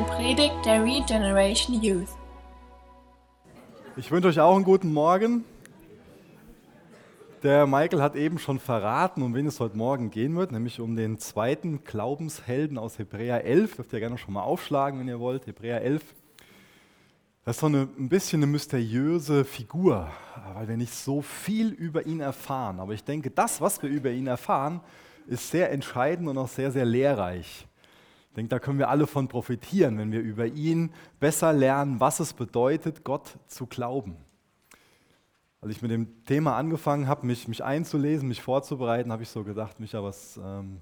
eine Predigt der Regeneration Youth. Ich wünsche euch auch einen guten Morgen. Der Michael hat eben schon verraten, um wen es heute Morgen gehen wird, nämlich um den zweiten Glaubenshelden aus Hebräer 11. Dürft ihr gerne schon mal aufschlagen, wenn ihr wollt. Hebräer 11. Das ist so eine, ein bisschen eine mysteriöse Figur, weil wir nicht so viel über ihn erfahren. Aber ich denke, das, was wir über ihn erfahren, ist sehr entscheidend und auch sehr, sehr lehrreich. Ich denke, da können wir alle von profitieren, wenn wir über ihn besser lernen, was es bedeutet, Gott zu glauben. Als ich mit dem Thema angefangen habe, mich, mich einzulesen, mich vorzubereiten, habe ich so gedacht, Micha, was, ähm,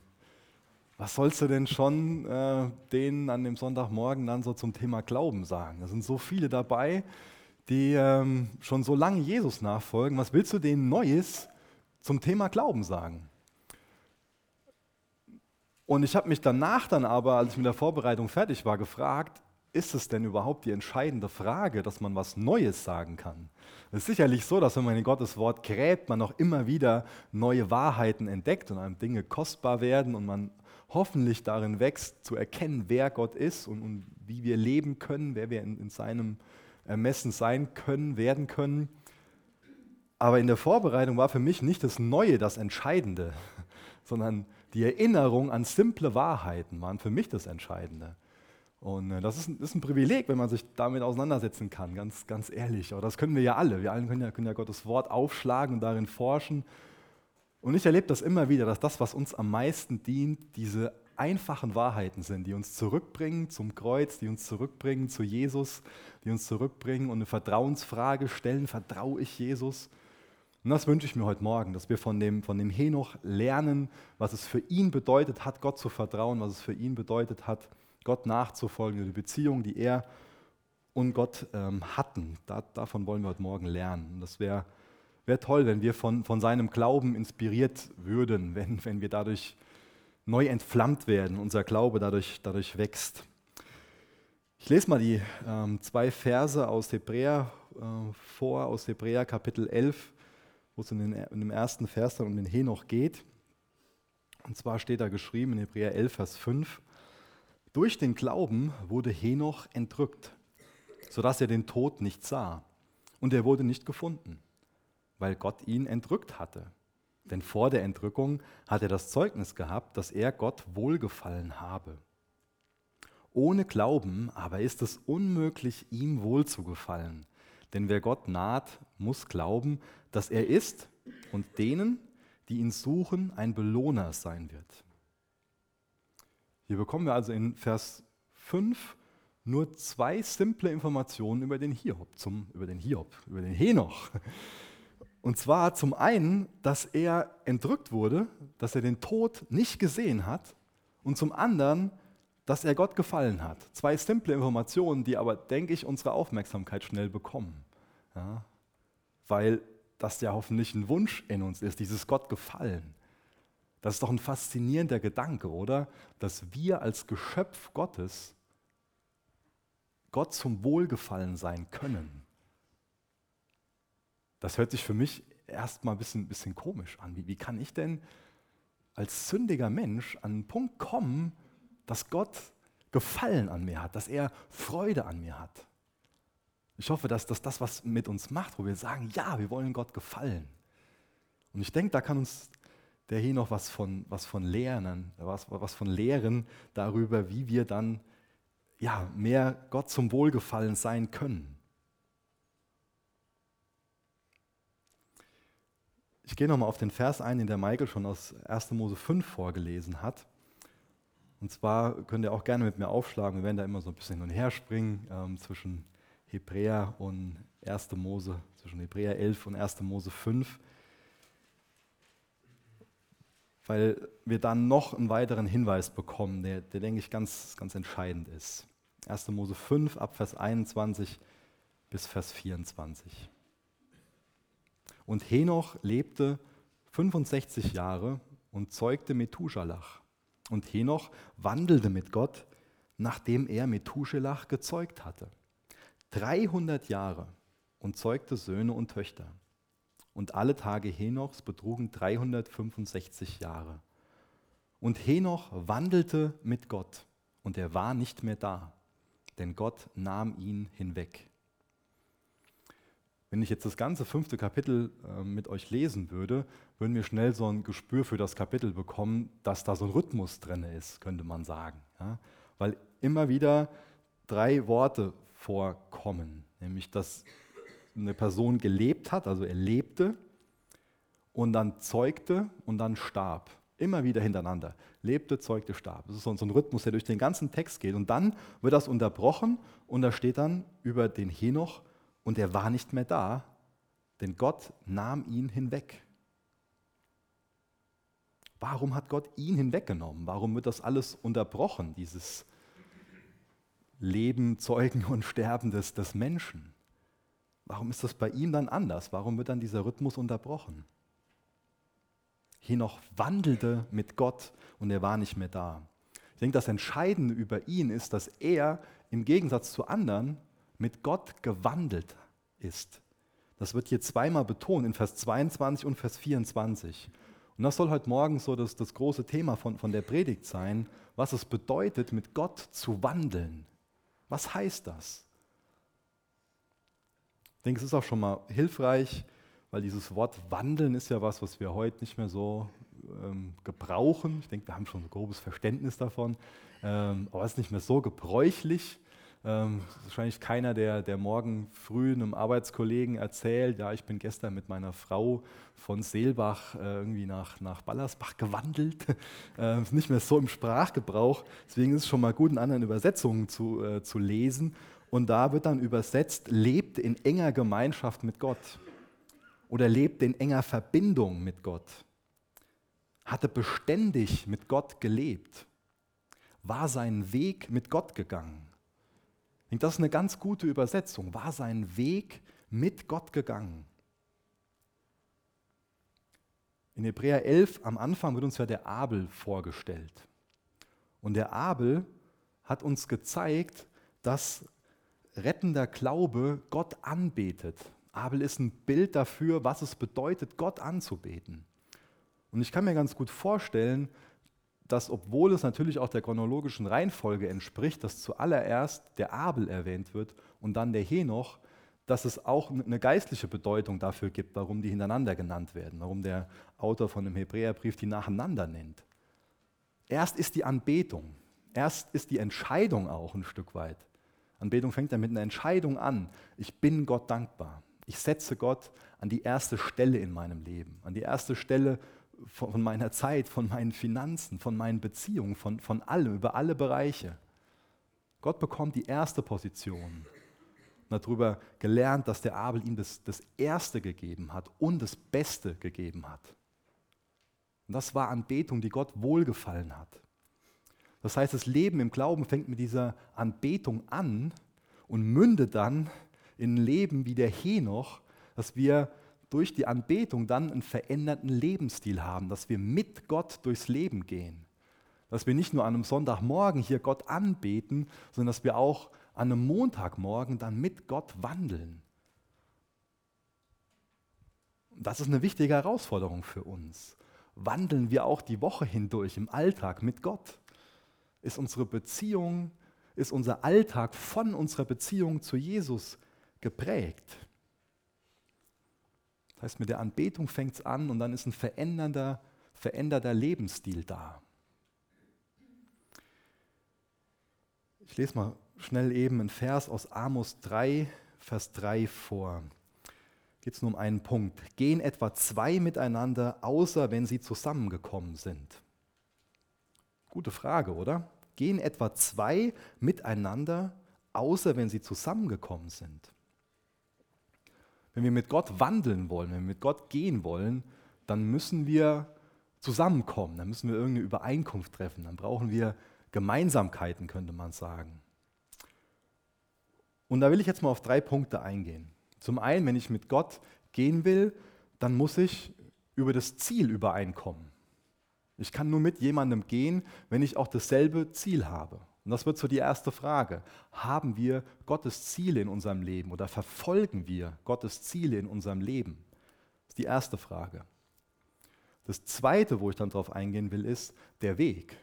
was sollst du denn schon äh, denen an dem Sonntagmorgen dann so zum Thema Glauben sagen? Da sind so viele dabei, die ähm, schon so lange Jesus nachfolgen. Was willst du denen Neues zum Thema Glauben sagen? Und ich habe mich danach dann aber, als ich mit der Vorbereitung fertig war, gefragt, ist es denn überhaupt die entscheidende Frage, dass man was Neues sagen kann? Es ist sicherlich so, dass wenn man in Gottes Wort gräbt, man auch immer wieder neue Wahrheiten entdeckt und einem Dinge kostbar werden und man hoffentlich darin wächst, zu erkennen, wer Gott ist und, und wie wir leben können, wer wir in, in seinem Ermessen sein können, werden können. Aber in der Vorbereitung war für mich nicht das Neue das Entscheidende, sondern die Erinnerung an simple Wahrheiten waren für mich das Entscheidende. Und äh, das ist ein, ist ein, Privileg, wenn man sich damit auseinandersetzen kann, ganz, ganz ehrlich. Aber das können wir ja alle. Wir alle können ja, können ja Gottes Wort aufschlagen und darin forschen. Und ich erlebe das immer wieder, dass das, was uns am meisten dient, diese einfachen Wahrheiten sind, die uns zurückbringen zum Kreuz, die uns zurückbringen zu Jesus, die uns zurückbringen und eine Vertrauensfrage stellen, vertraue ich Jesus? Und das wünsche ich mir heute Morgen, dass wir von dem, von dem Henoch lernen, was es für ihn bedeutet hat, Gott zu vertrauen, was es für ihn bedeutet hat, Gott nachzufolgen, die Beziehung, die er und Gott ähm, hatten. Da, davon wollen wir heute Morgen lernen. Und das wäre wär toll, wenn wir von, von seinem Glauben inspiriert würden, wenn, wenn wir dadurch neu entflammt werden, unser Glaube dadurch, dadurch wächst. Ich lese mal die ähm, zwei Verse aus Hebräer äh, vor, aus Hebräer Kapitel 11 wo es in, den, in dem ersten Vers dann um den Henoch geht. Und zwar steht da geschrieben in Hebräer 11, Vers 5, durch den Glauben wurde Henoch entrückt, sodass er den Tod nicht sah. Und er wurde nicht gefunden, weil Gott ihn entrückt hatte. Denn vor der Entrückung hat er das Zeugnis gehabt, dass er Gott wohlgefallen habe. Ohne Glauben aber ist es unmöglich, ihm wohlzugefallen. Denn wer Gott naht, muss glauben, dass er ist und denen, die ihn suchen, ein Belohner sein wird. Hier bekommen wir also in Vers 5 nur zwei simple Informationen über den Hiob, zum, über den Hiob, über den Henoch. Und zwar zum einen, dass er entrückt wurde, dass er den Tod nicht gesehen hat und zum anderen, dass er Gott gefallen hat. Zwei simple Informationen, die aber, denke ich, unsere Aufmerksamkeit schnell bekommen. Ja, weil das ja hoffentlich ein Wunsch in uns ist, dieses Gott gefallen. Das ist doch ein faszinierender Gedanke, oder? Dass wir als Geschöpf Gottes Gott zum Wohlgefallen sein können. Das hört sich für mich erstmal ein bisschen, bisschen komisch an. Wie, wie kann ich denn als sündiger Mensch an einen Punkt kommen, dass Gott Gefallen an mir hat, dass er Freude an mir hat? Ich hoffe, dass das das was mit uns macht, wo wir sagen, ja, wir wollen Gott gefallen. Und ich denke, da kann uns der hier noch was von, was von lernen, was, was von lehren darüber, wie wir dann ja, mehr Gott zum Wohlgefallen sein können. Ich gehe nochmal auf den Vers ein, den der Michael schon aus 1. Mose 5 vorgelesen hat. Und zwar könnt ihr auch gerne mit mir aufschlagen. Wir werden da immer so ein bisschen hin und her springen ähm, zwischen Hebräer und 1. Mose, zwischen Hebräer 11 und 1. Mose 5, weil wir dann noch einen weiteren Hinweis bekommen, der, der denke ich, ganz, ganz entscheidend ist. 1. Mose 5 ab Vers 21 bis Vers 24. Und Henoch lebte 65 Jahre und zeugte Methuschalach. Und Henoch wandelte mit Gott, nachdem er Methuschelach gezeugt hatte. 300 Jahre und zeugte Söhne und Töchter. Und alle Tage Henochs betrugen 365 Jahre. Und Henoch wandelte mit Gott und er war nicht mehr da. denn Gott nahm ihn hinweg. Wenn ich jetzt das ganze fünfte Kapitel äh, mit euch lesen würde, würden wir schnell so ein Gespür für das Kapitel bekommen, dass da so ein Rhythmus drin ist, könnte man sagen. Ja? Weil immer wieder drei Worte vorkommen, nämlich dass eine Person gelebt hat, also er lebte und dann zeugte und dann starb. Immer wieder hintereinander. Lebte, zeugte, starb. Das ist so ein Rhythmus, der durch den ganzen Text geht. Und dann wird das unterbrochen und da steht dann über den Henoch, und er war nicht mehr da, denn Gott nahm ihn hinweg. Warum hat Gott ihn hinweggenommen? Warum wird das alles unterbrochen, dieses Leben, Zeugen und Sterben des, des Menschen? Warum ist das bei ihm dann anders? Warum wird dann dieser Rhythmus unterbrochen? Henoch wandelte mit Gott und er war nicht mehr da. Ich denke, das Entscheidende über ihn ist, dass er im Gegensatz zu anderen mit Gott gewandelt ist. Das wird hier zweimal betont, in Vers 22 und Vers 24. Und das soll heute Morgen so das, das große Thema von, von der Predigt sein, was es bedeutet, mit Gott zu wandeln. Was heißt das? Ich denke, es ist auch schon mal hilfreich, weil dieses Wort wandeln ist ja was, was wir heute nicht mehr so ähm, gebrauchen. Ich denke, wir haben schon ein grobes Verständnis davon, ähm, aber es ist nicht mehr so gebräuchlich. Ähm, wahrscheinlich keiner, der, der morgen früh einem Arbeitskollegen erzählt, ja, ich bin gestern mit meiner Frau von Seelbach äh, irgendwie nach, nach Ballersbach gewandelt. Äh, ist nicht mehr so im Sprachgebrauch. Deswegen ist es schon mal gut, in anderen Übersetzungen zu, äh, zu lesen. Und da wird dann übersetzt, lebt in enger Gemeinschaft mit Gott. Oder lebt in enger Verbindung mit Gott. Hatte beständig mit Gott gelebt. War seinen Weg mit Gott gegangen denke, das ist eine ganz gute Übersetzung. War sein Weg mit Gott gegangen. In Hebräer 11 am Anfang wird uns ja der Abel vorgestellt. Und der Abel hat uns gezeigt, dass rettender Glaube Gott anbetet. Abel ist ein Bild dafür, was es bedeutet, Gott anzubeten. Und ich kann mir ganz gut vorstellen, dass obwohl es natürlich auch der chronologischen Reihenfolge entspricht, dass zuallererst der Abel erwähnt wird und dann der Henoch, dass es auch eine geistliche Bedeutung dafür gibt, warum die hintereinander genannt werden, warum der Autor von dem Hebräerbrief die nacheinander nennt. Erst ist die Anbetung, erst ist die Entscheidung auch ein Stück weit. Anbetung fängt ja mit einer Entscheidung an. Ich bin Gott dankbar. Ich setze Gott an die erste Stelle in meinem Leben, an die erste Stelle, von meiner Zeit, von meinen Finanzen, von meinen Beziehungen, von, von allem, über alle Bereiche. Gott bekommt die erste Position. Und darüber gelernt, dass der Abel ihm das, das Erste gegeben hat und das Beste gegeben hat. Und das war Anbetung, die Gott wohlgefallen hat. Das heißt, das Leben im Glauben fängt mit dieser Anbetung an und mündet dann in ein Leben wie der Henoch, dass wir durch die Anbetung dann einen veränderten Lebensstil haben, dass wir mit Gott durchs Leben gehen. Dass wir nicht nur an einem Sonntagmorgen hier Gott anbeten, sondern dass wir auch an einem Montagmorgen dann mit Gott wandeln. Das ist eine wichtige Herausforderung für uns. Wandeln wir auch die Woche hindurch im Alltag mit Gott? Ist unsere Beziehung, ist unser Alltag von unserer Beziehung zu Jesus geprägt? Das heißt, mit der Anbetung fängt es an und dann ist ein verändernder, veränderter Lebensstil da. Ich lese mal schnell eben einen Vers aus Amos 3, Vers 3 vor. Geht es nur um einen Punkt. Gehen etwa zwei miteinander, außer wenn sie zusammengekommen sind? Gute Frage, oder? Gehen etwa zwei miteinander, außer wenn sie zusammengekommen sind? Wenn wir mit Gott wandeln wollen, wenn wir mit Gott gehen wollen, dann müssen wir zusammenkommen, dann müssen wir irgendeine Übereinkunft treffen, dann brauchen wir Gemeinsamkeiten, könnte man sagen. Und da will ich jetzt mal auf drei Punkte eingehen. Zum einen, wenn ich mit Gott gehen will, dann muss ich über das Ziel übereinkommen. Ich kann nur mit jemandem gehen, wenn ich auch dasselbe Ziel habe. Und das wird so die erste Frage. Haben wir Gottes Ziele in unserem Leben oder verfolgen wir Gottes Ziele in unserem Leben? Das ist die erste Frage. Das zweite, wo ich dann darauf eingehen will, ist der Weg.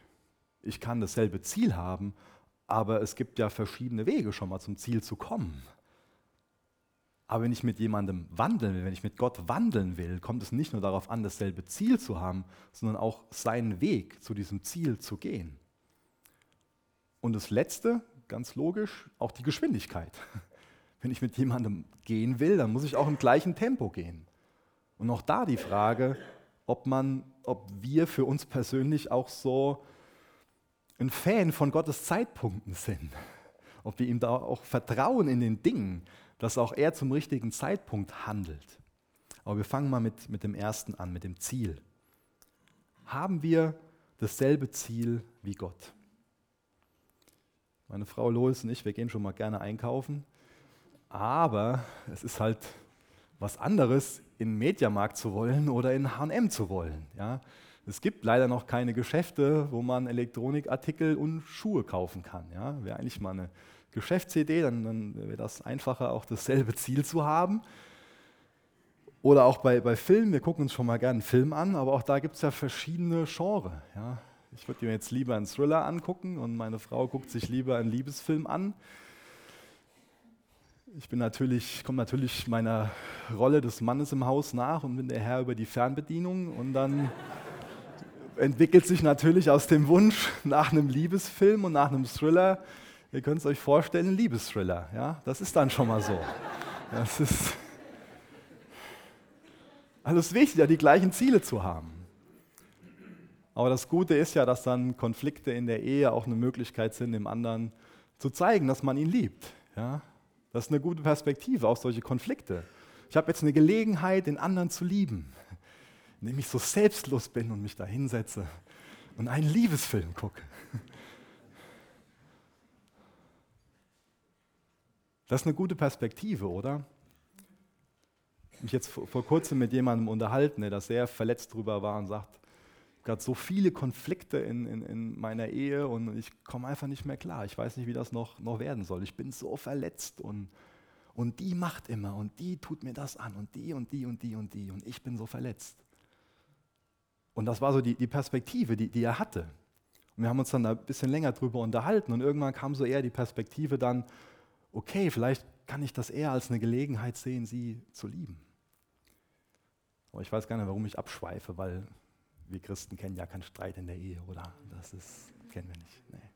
Ich kann dasselbe Ziel haben, Aber es gibt ja verschiedene Wege, schon mal zum Ziel zu kommen. Aber wenn ich mit jemandem wandeln will, wenn ich mit Gott wandeln will, kommt es nicht nur darauf an, dasselbe Ziel zu haben, sondern auch seinen Weg zu diesem Ziel zu gehen. Und das Letzte, ganz logisch, auch die Geschwindigkeit. Wenn ich mit jemandem gehen will, dann muss ich auch im gleichen Tempo gehen. Und auch da die Frage, ob, man, ob wir für uns persönlich auch so ein Fan von Gottes Zeitpunkten sind. Ob wir ihm da auch vertrauen in den Dingen, dass auch er zum richtigen Zeitpunkt handelt. Aber wir fangen mal mit, mit dem ersten an, mit dem Ziel. Haben wir dasselbe Ziel wie Gott? Meine Frau Lois und ich, wir gehen schon mal gerne einkaufen. Aber es ist halt was anderes, in den Mediamarkt zu wollen oder in HM zu wollen. Ja? Es gibt leider noch keine Geschäfte, wo man Elektronikartikel und Schuhe kaufen kann. Ja? Wäre eigentlich mal eine Geschäftsidee, dann, dann wäre das einfacher, auch dasselbe Ziel zu haben. Oder auch bei, bei Filmen, wir gucken uns schon mal gerne einen Film an, aber auch da gibt es ja verschiedene Genres. Ja? Ich würde mir jetzt lieber einen Thriller angucken und meine Frau guckt sich lieber einen Liebesfilm an. Ich bin natürlich, komme natürlich meiner Rolle des Mannes im Haus nach und bin der Herr über die Fernbedienung und dann entwickelt sich natürlich aus dem Wunsch nach einem Liebesfilm und nach einem Thriller, ihr könnt es euch vorstellen, ein Liebesthriller. Ja? Das ist dann schon mal so. Das ist alles wichtig, ja, die gleichen Ziele zu haben. Aber das Gute ist ja, dass dann Konflikte in der Ehe auch eine Möglichkeit sind, dem anderen zu zeigen, dass man ihn liebt. Ja? Das ist eine gute Perspektive, auch solche Konflikte. Ich habe jetzt eine Gelegenheit, den anderen zu lieben, indem ich so selbstlos bin und mich da hinsetze und einen Liebesfilm gucke. Das ist eine gute Perspektive, oder? Ich habe mich jetzt vor kurzem mit jemandem unterhalten, der da sehr verletzt drüber war und sagt, gerade so viele Konflikte in, in, in, meiner Ehe und ich komme einfach nicht mehr klar. Ich weiß nicht, wie das noch, noch werden soll. Ich bin so verletzt und, und die macht immer und die tut mir das an und die und die und die und die und ich bin so verletzt. Und das war so die, die Perspektive, die, die er hatte. Und wir haben uns dann da ein bisschen länger drüber unterhalten und irgendwann kam so eher die Perspektive dann, okay, vielleicht kann ich das eher als eine Gelegenheit sehen, sie zu lieben. Aber ich weiß gar nicht, warum ich abschweife, weil wir Christen kennen ja keinen Streit in der Ehe, oder? Das ist, kennen wir nicht. Nee.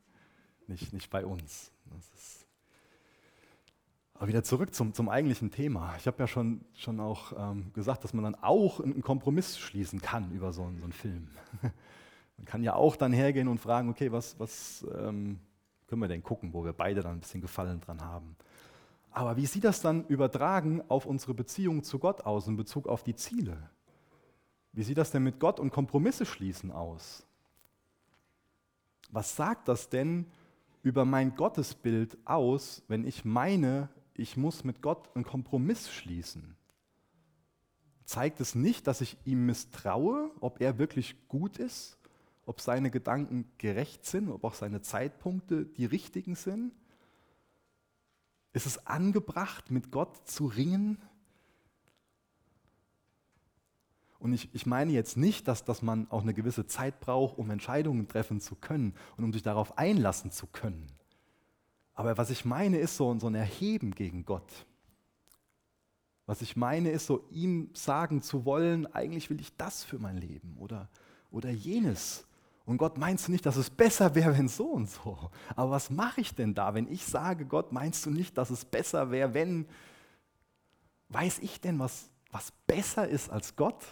Nicht, nicht bei uns. Aber wieder zurück zum, zum eigentlichen Thema. Ich habe ja schon, schon auch ähm, gesagt, dass man dann auch einen Kompromiss schließen kann über so, so einen Film. man kann ja auch dann hergehen und fragen, okay, was, was ähm, können wir denn gucken, wo wir beide dann ein bisschen Gefallen dran haben. Aber wie sieht das dann übertragen auf unsere Beziehung zu Gott aus in Bezug auf die Ziele? Wie sieht das denn mit Gott und Kompromisse schließen aus? Was sagt das denn über mein Gottesbild aus, wenn ich meine, ich muss mit Gott einen Kompromiss schließen? Zeigt es nicht, dass ich ihm misstraue, ob er wirklich gut ist, ob seine Gedanken gerecht sind, ob auch seine Zeitpunkte die richtigen sind? Ist es angebracht, mit Gott zu ringen? Und ich, ich meine jetzt nicht, dass, dass man auch eine gewisse Zeit braucht, um Entscheidungen treffen zu können und um sich darauf einlassen zu können. Aber was ich meine, ist so, so ein Erheben gegen Gott. Was ich meine, ist so, ihm sagen zu wollen, eigentlich will ich das für mein Leben oder, oder jenes. Und Gott, meinst du nicht, dass es besser wäre, wenn so und so? Aber was mache ich denn da, wenn ich sage, Gott, meinst du nicht, dass es besser wäre, wenn, weiß ich denn, was, was besser ist als Gott?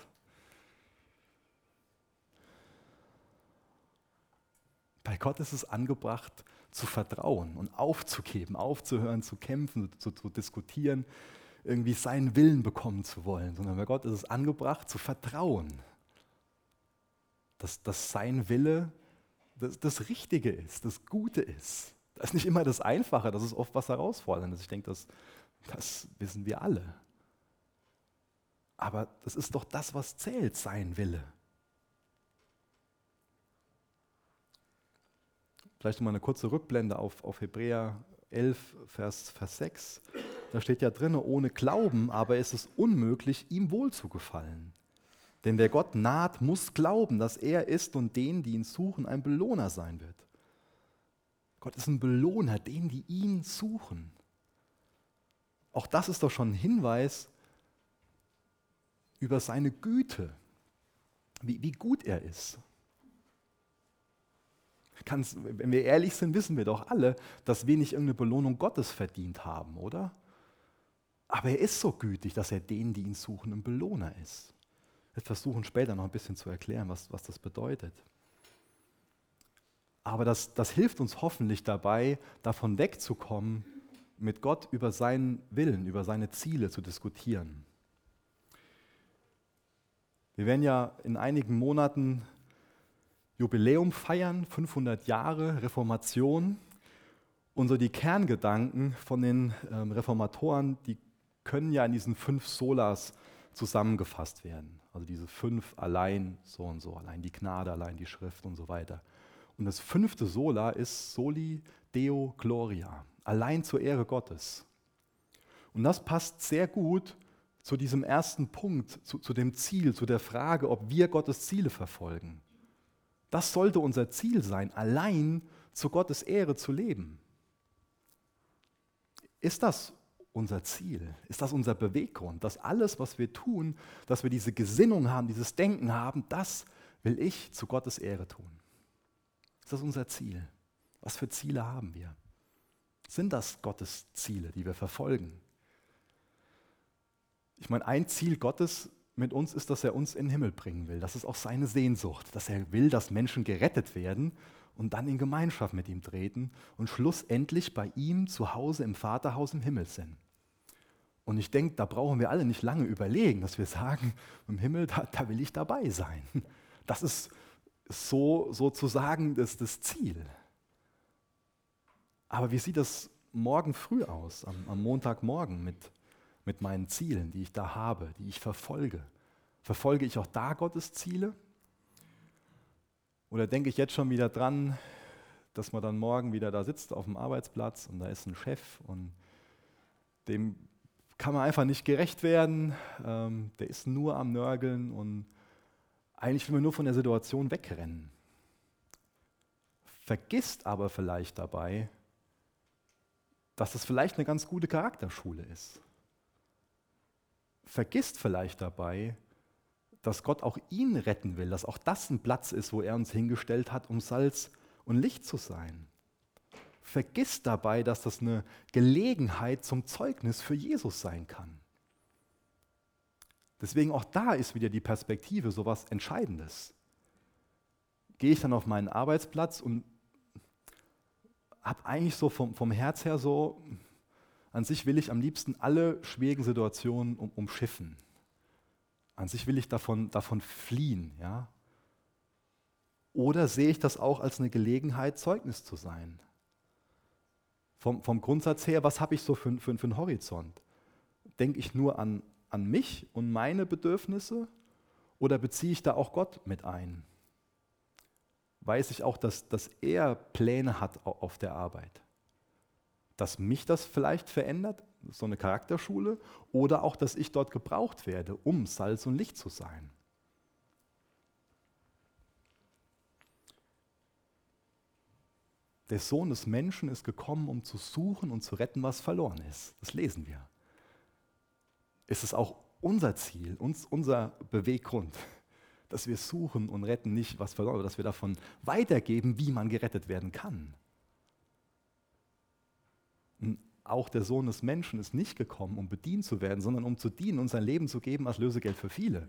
Bei Gott ist es angebracht, zu vertrauen und aufzugeben, aufzuhören, zu kämpfen, zu, zu diskutieren, irgendwie seinen Willen bekommen zu wollen, sondern bei Gott ist es angebracht, zu vertrauen, dass, dass sein Wille das, das Richtige ist, das Gute ist. Das ist nicht immer das Einfache, das ist oft was Herausforderndes. Ich denke, das, das wissen wir alle. Aber das ist doch das, was zählt, sein Wille. Vielleicht mal eine kurze Rückblende auf, auf Hebräer 11, Vers, Vers 6. Da steht ja drin, ohne Glauben aber ist es unmöglich, ihm wohl zu gefallen. Denn wer Gott naht, muss glauben, dass er ist und denen, die ihn suchen, ein Belohner sein wird. Gott ist ein Belohner, denen, die ihn suchen. Auch das ist doch schon ein Hinweis über seine Güte, wie, wie gut er ist. Ganz, wenn wir ehrlich sind, wissen wir doch alle, dass wir nicht irgendeine Belohnung Gottes verdient haben, oder? Aber er ist so gütig, dass er denen, die ihn suchen, ein Belohner ist. Wir versuchen später noch ein bisschen zu erklären, was, was das bedeutet. Aber das, das hilft uns hoffentlich dabei, davon wegzukommen, mit Gott über seinen Willen, über seine Ziele zu diskutieren. Wir werden ja in einigen Monaten Jubiläum feiern, 500 Jahre Reformation. Und so die Kerngedanken von den ähm, Reformatoren, die können ja in diesen fünf Solas zusammengefasst werden. Also diese fünf allein so und so, allein die Gnade, allein die Schrift und so weiter. Und das fünfte Sola ist Soli Deo Gloria, allein zur Ehre Gottes. Und das passt sehr gut zu diesem ersten Punkt, zu, zu dem Ziel, zu der Frage, ob wir Gottes Ziele verfolgen. Das sollte unser Ziel sein, allein zu Gottes Ehre zu leben. Ist das unser Ziel? Ist das unser Beweggrund? Dass alles, was wir tun, dass wir diese Gesinnung haben, dieses Denken haben, das will ich zu Gottes Ehre tun. Ist das unser Ziel? Was für Ziele haben wir? Sind das Gottes Ziele, die wir verfolgen? Ich meine, ein Ziel Gottes mit uns ist, dass er uns in den Himmel bringen will. Das ist auch seine Sehnsucht, dass er will, dass Menschen gerettet werden und dann in Gemeinschaft mit ihm treten und schlussendlich bei ihm zu Hause im Vaterhaus im Himmel sind. Und ich denke, da brauchen wir alle nicht lange überlegen, dass wir sagen, im Himmel, da, da will ich dabei sein. Das ist so sozusagen das, das Ziel. Aber wie sieht das morgen früh aus, am, am Montagmorgen mit mit meinen Zielen, die ich da habe, die ich verfolge? Verfolge ich auch da Gottes Ziele? Oder denke ich jetzt schon wieder dran, dass man dann morgen wieder da sitzt auf dem Arbeitsplatz und da ist ein Chef und dem kann man einfach nicht gerecht werden, ähm, der ist nur am Nörgeln und eigentlich will man nur von der Situation wegrennen. Vergisst aber vielleicht dabei, dass es vielleicht eine ganz gute Charakterschule ist vergisst vielleicht dabei, dass Gott auch ihn retten will, dass auch das ein Platz ist, wo er uns hingestellt hat, um Salz und Licht zu sein. Vergisst dabei, dass das eine Gelegenheit zum Zeugnis für Jesus sein kann. Deswegen auch da ist wieder die Perspektive so was Entscheidendes. Gehe ich dann auf meinen Arbeitsplatz und habe eigentlich so vom, vom Herz her so, an sich will ich am liebsten alle schwierigen Situationen um, umschiffen. An sich will ich davon, davon fliehen. Ja? Oder sehe ich das auch als eine Gelegenheit, Zeugnis zu sein? Vom, vom Grundsatz her, was habe ich so für, für, für einen Horizont? Denke ich nur an, an mich und meine Bedürfnisse oder beziehe ich da auch Gott mit ein? Weiß ich auch, dass, dass er Pläne hat auf der Arbeit? dass mich das vielleicht verändert, so eine Charakterschule, oder auch, dass ich dort gebraucht werde, um Salz und Licht zu sein. Der Sohn des Menschen ist gekommen, um zu suchen und zu retten, was verloren ist. Das lesen wir. Ist es auch unser Ziel, uns, unser Beweggrund, dass wir suchen und retten nicht, was verloren ist, dass wir davon weitergeben, wie man gerettet werden kann. Auch der Sohn des Menschen ist nicht gekommen, um bedient zu werden, sondern um zu dienen und sein Leben zu geben als Lösegeld für viele.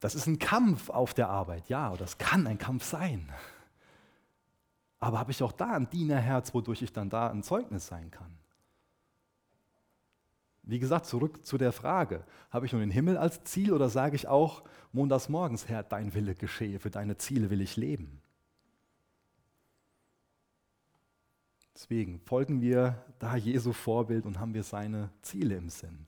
Das ist ein Kampf auf der Arbeit, ja, das kann ein Kampf sein. Aber habe ich auch da ein Dienerherz, wodurch ich dann da ein Zeugnis sein kann? Wie gesagt, zurück zu der Frage, habe ich nur den Himmel als Ziel oder sage ich auch montags morgens, Herr, dein Wille geschehe, für deine Ziele will ich leben? Deswegen folgen wir da Jesu Vorbild und haben wir seine Ziele im Sinn.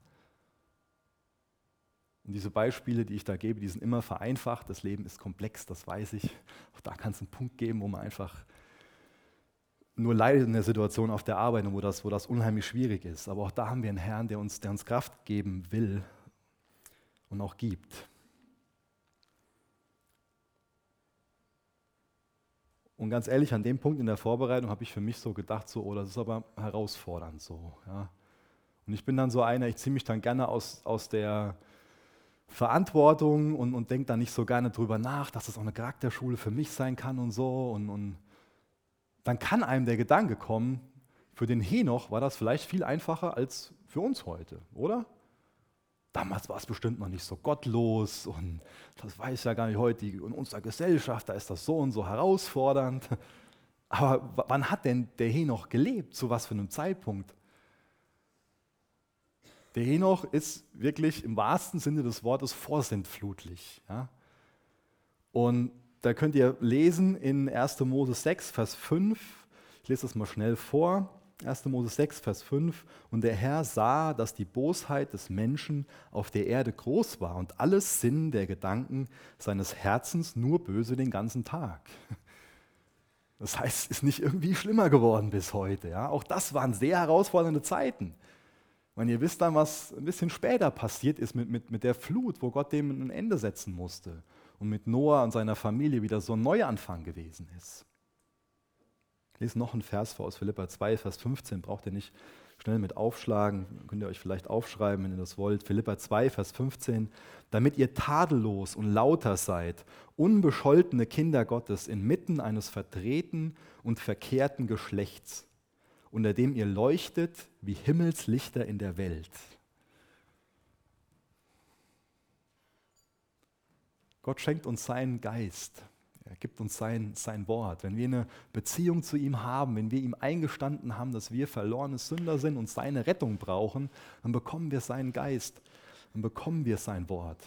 Und diese Beispiele, die ich da gebe, die sind immer vereinfacht. Das Leben ist komplex, das weiß ich. Auch da kann es einen Punkt geben, wo man einfach nur leidet in der Situation auf der Arbeit und wo das, wo das unheimlich schwierig ist. Aber auch da haben wir einen Herrn, der uns, der uns Kraft geben will und auch gibt. Und ganz ehrlich, an dem Punkt in der Vorbereitung habe ich für mich so gedacht, so, oh, das ist aber herausfordernd so. Ja. Und ich bin dann so einer, ich ziehe mich dann gerne aus, aus der Verantwortung und, und denke dann nicht so gerne drüber nach, dass das auch eine Charakterschule für mich sein kann und so. Und, und dann kann einem der Gedanke kommen, für den Henoch war das vielleicht viel einfacher als für uns heute, oder? Damals war es bestimmt noch nicht so gottlos und das weiß ja gar nicht heute in unserer Gesellschaft, da ist das so und so herausfordernd. Aber wann hat denn der Henoch gelebt? Zu was für einem Zeitpunkt? Der Henoch ist wirklich im wahrsten Sinne des Wortes vorsintflutlich. Ja? Und da könnt ihr lesen in 1. Mose 6, Vers 5. Ich lese das mal schnell vor. 1. Mose 6, Vers 5. Und der Herr sah, dass die Bosheit des Menschen auf der Erde groß war und alles Sinn der Gedanken seines Herzens nur böse den ganzen Tag. Das heißt, es ist nicht irgendwie schlimmer geworden bis heute. Ja? Auch das waren sehr herausfordernde Zeiten. Wenn ihr wisst dann, was ein bisschen später passiert ist mit, mit, mit der Flut, wo Gott dem ein Ende setzen musste und mit Noah und seiner Familie wieder so ein Neuanfang gewesen ist. Lese noch einen Vers vor aus Philippa 2, Vers 15, braucht ihr nicht schnell mit aufschlagen, könnt ihr euch vielleicht aufschreiben, wenn ihr das wollt. Philippa 2, Vers 15, damit ihr tadellos und lauter seid, unbescholtene Kinder Gottes inmitten eines verdrehten und verkehrten Geschlechts, unter dem ihr leuchtet wie Himmelslichter in der Welt. Gott schenkt uns seinen Geist. Er gibt uns sein, sein Wort. Wenn wir eine Beziehung zu ihm haben, wenn wir ihm eingestanden haben, dass wir verlorene Sünder sind und seine Rettung brauchen, dann bekommen wir seinen Geist, dann bekommen wir sein Wort.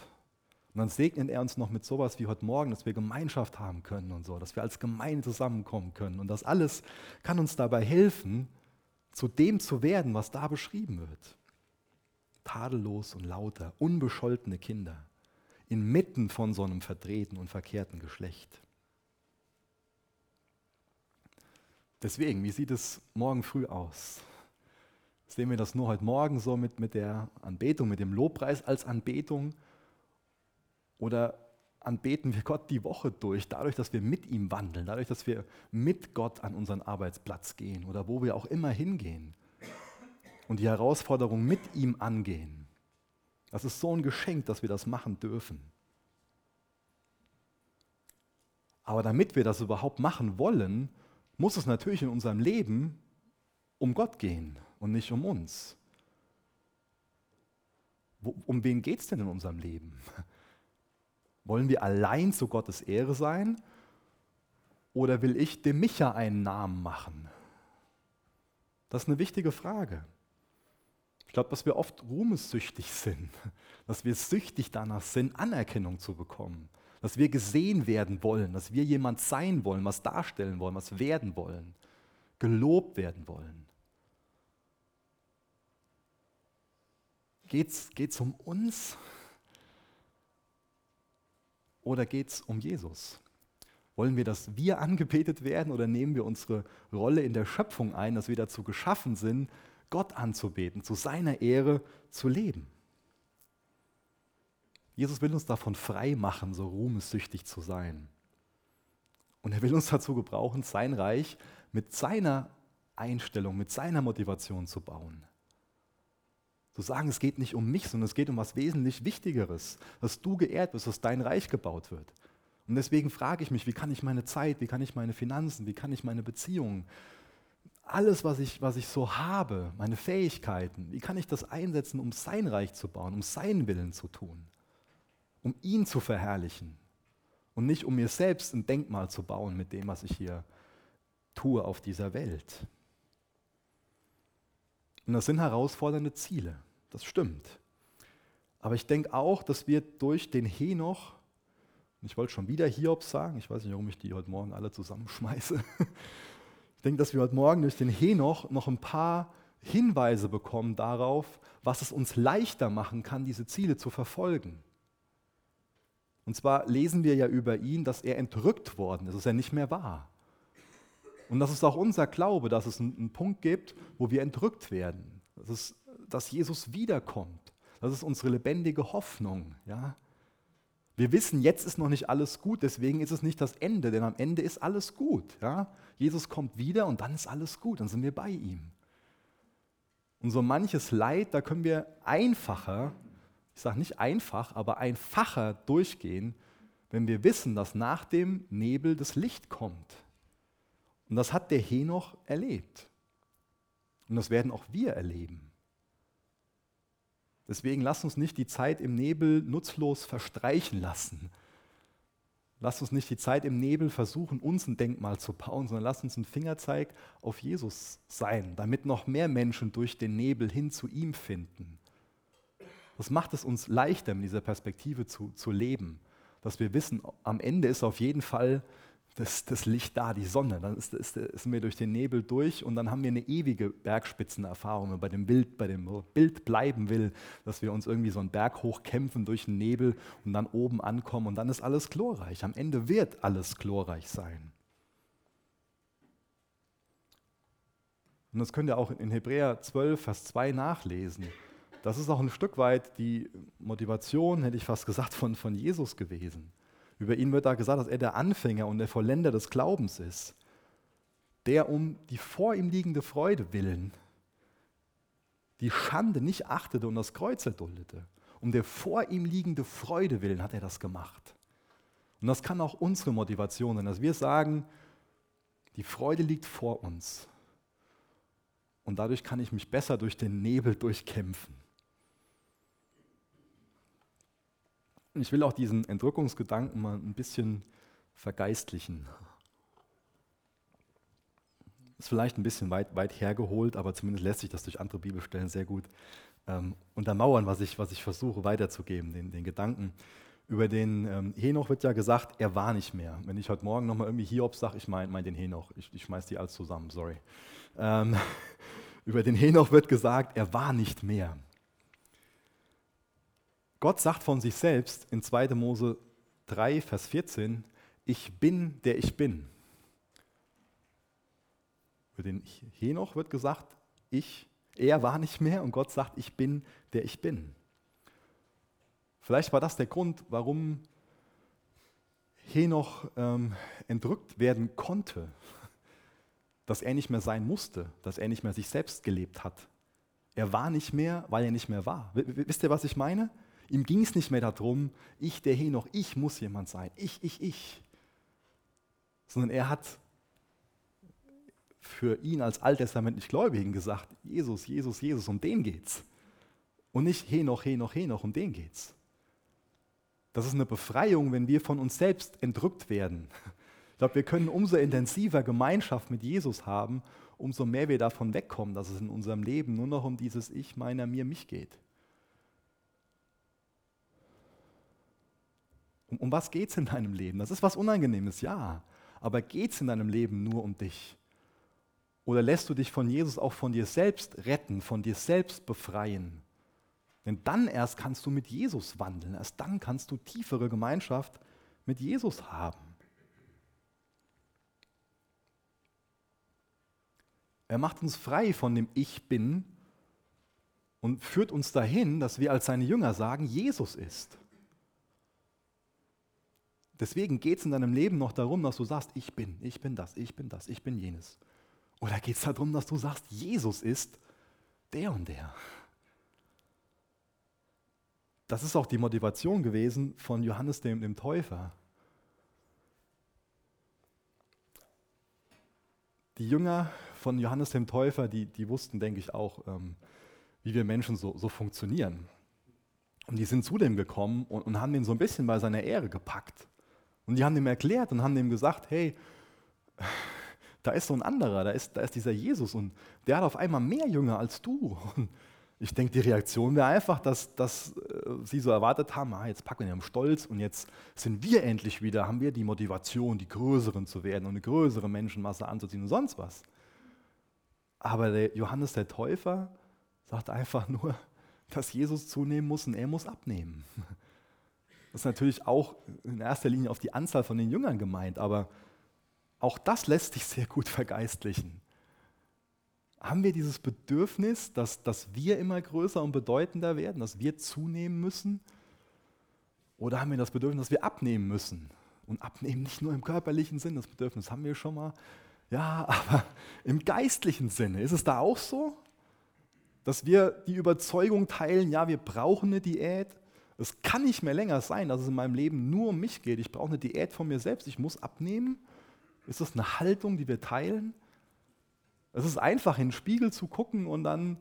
Und dann segnet er uns noch mit sowas wie heute Morgen, dass wir Gemeinschaft haben können und so, dass wir als Gemeinde zusammenkommen können. Und das alles kann uns dabei helfen, zu dem zu werden, was da beschrieben wird. Tadellos und lauter, unbescholtene Kinder, inmitten von so einem verdrehten und verkehrten Geschlecht. Deswegen, wie sieht es morgen früh aus? Sehen wir das nur heute Morgen so mit, mit der Anbetung, mit dem Lobpreis als Anbetung? Oder anbeten wir Gott die Woche durch, dadurch, dass wir mit ihm wandeln, dadurch, dass wir mit Gott an unseren Arbeitsplatz gehen oder wo wir auch immer hingehen und die Herausforderung mit ihm angehen. Das ist so ein Geschenk, dass wir das machen dürfen. Aber damit wir das überhaupt machen wollen, muss es natürlich in unserem Leben um Gott gehen und nicht um uns. um wen geht es denn in unserem Leben? Wollen wir allein zu Gottes Ehre sein? Oder will ich dem Micha einen Namen machen? Das ist eine wichtige Frage. Ich glaube, dass wir oft ruhmessüchtig sind, dass wir süchtig danach sind, Anerkennung zu bekommen, dass wir gesehen werden wollen, dass wir jemand sein wollen, was darstellen wollen, was werden wollen, gelobt werden wollen. Geht es um uns oder geht es um Jesus? Wollen wir, dass wir angebetet werden oder nehmen wir unsere Rolle in der Schöpfung ein, dass wir dazu geschaffen sind, Gott anzubeten, zu seiner Ehre zu leben? Jesus will uns davon frei machen, so ruhmessüchtig zu sein. Und er will uns dazu gebrauchen, sein Reich mit seiner Einstellung, mit seiner Motivation zu bauen. Zu sagen, es geht nicht um mich, sondern es geht um was wesentlich Wichtigeres, dass du geehrt wirst, dass dein Reich gebaut wird. Und deswegen frage ich mich, wie kann ich meine Zeit, wie kann ich meine Finanzen, wie kann ich meine Beziehungen, alles, was ich, was ich so habe, meine Fähigkeiten, wie kann ich das einsetzen, um sein Reich zu bauen, um seinen Willen zu tun, um ihn zu verherrlichen und nicht um mir selbst ein Denkmal zu bauen mit dem, was ich hier tue auf dieser Welt. Und das sind herausfordernde Ziele. Das stimmt. Aber ich denke auch, dass wir durch den Henoch, ich wollte schon wieder Hiob sagen, ich weiß nicht, warum ich die heute Morgen alle zusammenschmeiße. Ich denke, dass wir heute Morgen durch den Henoch noch ein paar Hinweise bekommen darauf, was es uns leichter machen kann, diese Ziele zu verfolgen. Und zwar lesen wir ja über ihn, dass er entrückt worden ist, dass er nicht mehr war. Und das ist auch unser Glaube, dass es einen, Punkt gibt, wo wir entrückt werden. Das ist dass Jesus wiederkommt. Das ist unsere lebendige Hoffnung. Ja? Wir wissen, jetzt ist noch nicht alles gut, deswegen ist es nicht das Ende, denn am Ende ist alles gut. Ja? Jesus kommt wieder und dann ist alles gut, dann sind wir bei ihm. Und so manches Leid, da können wir einfacher, ich sage nicht einfach, aber einfacher durchgehen, wenn wir wissen, dass nach dem Nebel das Licht kommt. Und das hat der Henoch erlebt. Und das werden auch wir erleben. Deswegen lasst uns nicht die Zeit im Nebel nutzlos verstreichen lassen. Lasst uns nicht die Zeit im Nebel versuchen, uns ein Denkmal zu bauen, sondern lasst uns ein Fingerzeig auf Jesus sein, damit noch mehr Menschen durch den Nebel hin zu ihm finden. Das macht es uns leichter, in dieser Perspektive zu, zu leben, dass wir wissen, am Ende ist auf jeden Fall das, das Licht da, die Sonne. Dann ist, ist, sind wir durch den Nebel durch und dann haben wir eine ewige Bergspitzenerfahrung. Wenn bei dem Bild, bei dem Bild bleiben will, dass wir uns irgendwie so einen Berg hochkämpfen durch den Nebel und dann oben ankommen und dann ist alles glorreich. Am Ende wird alles glorreich sein. Und das könnt ihr auch in Hebräer 12, Vers 2 nachlesen. Das ist auch ein Stück weit die Motivation, hätte ich fast gesagt, von, von Jesus gewesen. Über ihn wird da gesagt, dass er der Anfänger und der Vollender des Glaubens ist, der um die vor ihm liegende Freude willen die Schande nicht achtete und das Kreuz erduldete. Um der vor ihm liegende Freude willen hat er das gemacht. Und das kann auch unsere Motivation sein, dass wir sagen, die Freude liegt vor uns. Und dadurch kann ich mich besser durch den Nebel durchkämpfen. Ich will auch diesen Entrückungsgedanken mal ein bisschen vergeistlichen. Ist vielleicht ein bisschen weit, weit hergeholt, aber zumindest lässt sich das durch andere Bibelstellen sehr gut ähm, untermauern, was ich, was ich versuche weiterzugeben, den, den Gedanken. Über den ähm, Henoch wird ja gesagt, er war nicht mehr. Wenn ich heute Morgen nochmal irgendwie Hiob sage, ich meine mein den Henoch. Ich, ich schmeiß die alles zusammen, sorry. Ähm, über den Henoch wird gesagt, er war nicht mehr. Gott sagt von sich selbst in 2. Mose 3, Vers 14, ich bin, der ich bin. Für den Henoch wird gesagt, ich, er war nicht mehr und Gott sagt, ich bin, der ich bin. Vielleicht war das der Grund, warum Henoch ähm, entrückt werden konnte, dass er nicht mehr sein musste, dass er nicht mehr sich selbst gelebt hat. Er war nicht mehr, weil er nicht mehr war. Wisst ihr, was ich meine? Ihm ging es nicht mehr darum, ich, der Henoch, ich muss jemand sein, ich, ich, ich. Sondern er hat für ihn als alttestamentlich Gläubigen gesagt, Jesus, Jesus, Jesus, um den geht's. Und nicht Henoch, Henoch, Henoch, um den geht's. Das ist eine Befreiung, wenn wir von uns selbst entrückt werden. Ich glaube, wir können umso intensiver Gemeinschaft mit Jesus haben, umso mehr wir davon wegkommen, dass es in unserem Leben nur noch um dieses Ich, meiner, mir, mich geht. Um, um was geht es in deinem Leben? Das ist was Unangenehmes, ja. Aber geht es in deinem Leben nur um dich? Oder lässt du dich von Jesus auch von dir selbst retten, von dir selbst befreien? Denn dann erst kannst du mit Jesus wandeln. Erst dann kannst du tiefere Gemeinschaft mit Jesus haben. Er macht uns frei von dem Ich bin und führt uns dahin, dass wir als seine Jünger sagen, Jesus ist. Deswegen geht es in deinem Leben noch darum, dass du sagst, ich bin, ich bin das, ich bin das, ich bin jenes. Oder geht es darum, dass du sagst, Jesus ist der und der. Das ist auch die Motivation gewesen von Johannes dem, dem Täufer. Die Jünger von Johannes dem Täufer, die, die wussten, denke ich, auch, ähm, wie wir Menschen so, so funktionieren. Und die sind zu dem gekommen und, und haben ihn so ein bisschen bei seiner Ehre gepackt. Und die haben ihm erklärt und haben ihm gesagt, hey, da ist so ein anderer, da ist, da ist dieser Jesus und der hat auf einmal mehr Jünger als du. Und ich denke, die Reaktion wäre einfach, dass, dass äh, sie so erwartet haben, ah, jetzt packen wir den Stolz und jetzt sind wir endlich wieder, haben wir die Motivation, die Größeren zu werden und eine größere Menschenmasse anzuziehen und sonst was. Aber der Johannes der Täufer sagt einfach nur, dass Jesus zunehmen muss und er muss abnehmen. Das ist natürlich auch in erster Linie auf die Anzahl von den Jüngern gemeint, aber auch das lässt sich sehr gut vergeistlichen. Haben wir dieses Bedürfnis, dass, dass wir immer größer und bedeutender werden, dass wir zunehmen müssen? Oder haben wir das Bedürfnis, dass wir abnehmen müssen? Und abnehmen nicht nur im körperlichen Sinn, das Bedürfnis haben wir schon mal. Ja, aber im geistlichen Sinne ist es da auch so, dass wir die Überzeugung teilen, ja, wir brauchen eine Diät. Es kann nicht mehr länger sein, dass es in meinem Leben nur um mich geht. Ich brauche eine Diät von mir selbst, ich muss abnehmen. Ist das eine Haltung, die wir teilen? Es ist einfach, in den Spiegel zu gucken und dann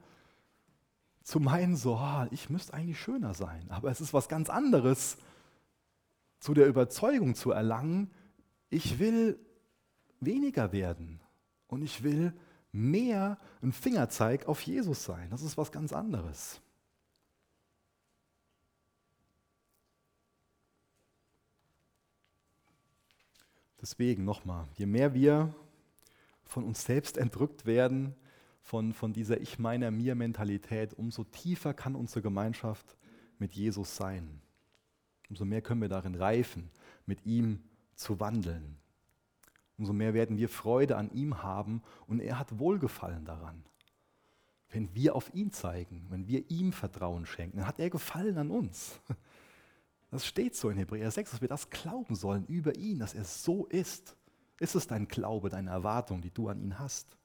zu meinen, so, oh, ich müsste eigentlich schöner sein. Aber es ist was ganz anderes, zu der Überzeugung zu erlangen, ich will weniger werden und ich will mehr ein Fingerzeig auf Jesus sein. Das ist was ganz anderes. Deswegen nochmal, je mehr wir von uns selbst entrückt werden, von, von dieser Ich meiner mir Mentalität, umso tiefer kann unsere Gemeinschaft mit Jesus sein. Umso mehr können wir darin reifen, mit ihm zu wandeln. Umso mehr werden wir Freude an ihm haben und er hat Wohlgefallen daran. Wenn wir auf ihn zeigen, wenn wir ihm Vertrauen schenken, dann hat er Gefallen an uns. Das steht so in Hebräer 6, dass wir das glauben sollen über ihn, dass er so ist. Ist es dein Glaube, deine Erwartung, die du an ihn hast?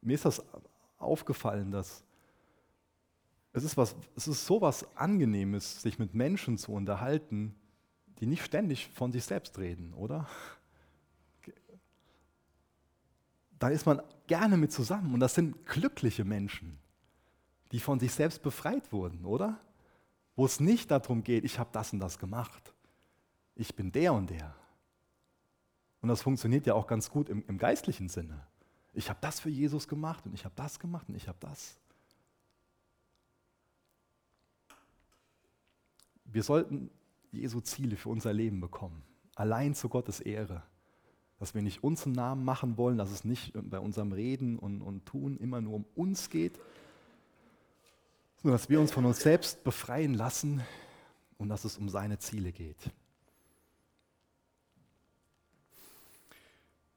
Mir ist das aufgefallen, dass es ist, was, es ist so was Angenehmes, sich mit Menschen zu unterhalten, die nicht ständig von sich selbst reden, oder? Da ist man gerne mit zusammen und das sind glückliche Menschen, die von sich selbst befreit wurden, oder? Wo es nicht darum geht, ich habe das und das gemacht. Ich bin der und der. Und das funktioniert ja auch ganz gut im, im geistlichen Sinne. Ich habe das für Jesus gemacht und ich habe das gemacht und ich habe das. Wir sollten Jesu Ziele für unser Leben bekommen. Allein zu Gottes Ehre. Dass wir nicht unseren Namen machen wollen, dass es nicht bei unserem Reden und, und Tun immer nur um uns geht, sondern dass wir uns von uns selbst befreien lassen und dass es um seine Ziele geht.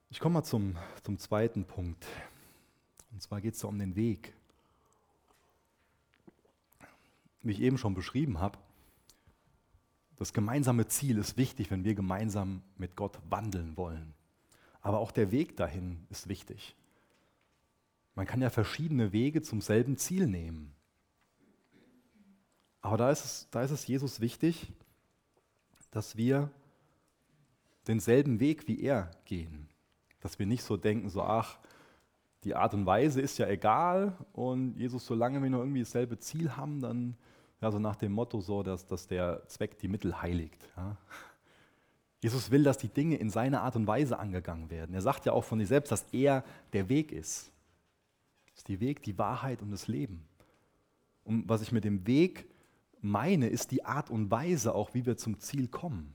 Ich komme mal zum, zum zweiten Punkt. Und zwar geht es um den Weg. Wie ich eben schon beschrieben habe, das gemeinsame Ziel ist wichtig, wenn wir gemeinsam mit Gott wandeln wollen. Aber auch der Weg dahin ist wichtig. Man kann ja verschiedene Wege zum selben Ziel nehmen. Aber da ist es, da ist es Jesus wichtig, dass wir denselben Weg wie er gehen. Dass wir nicht so denken, so ach, die Art und Weise ist ja egal und Jesus, solange wir nur irgendwie dasselbe Ziel haben, dann ja, so nach dem Motto, so, dass, dass der Zweck die Mittel heiligt. Ja. Jesus will, dass die Dinge in seiner Art und Weise angegangen werden. Er sagt ja auch von sich selbst, dass er der Weg ist. Das ist die Weg, die Wahrheit und das Leben. Und was ich mit dem Weg meine, ist die Art und Weise auch, wie wir zum Ziel kommen.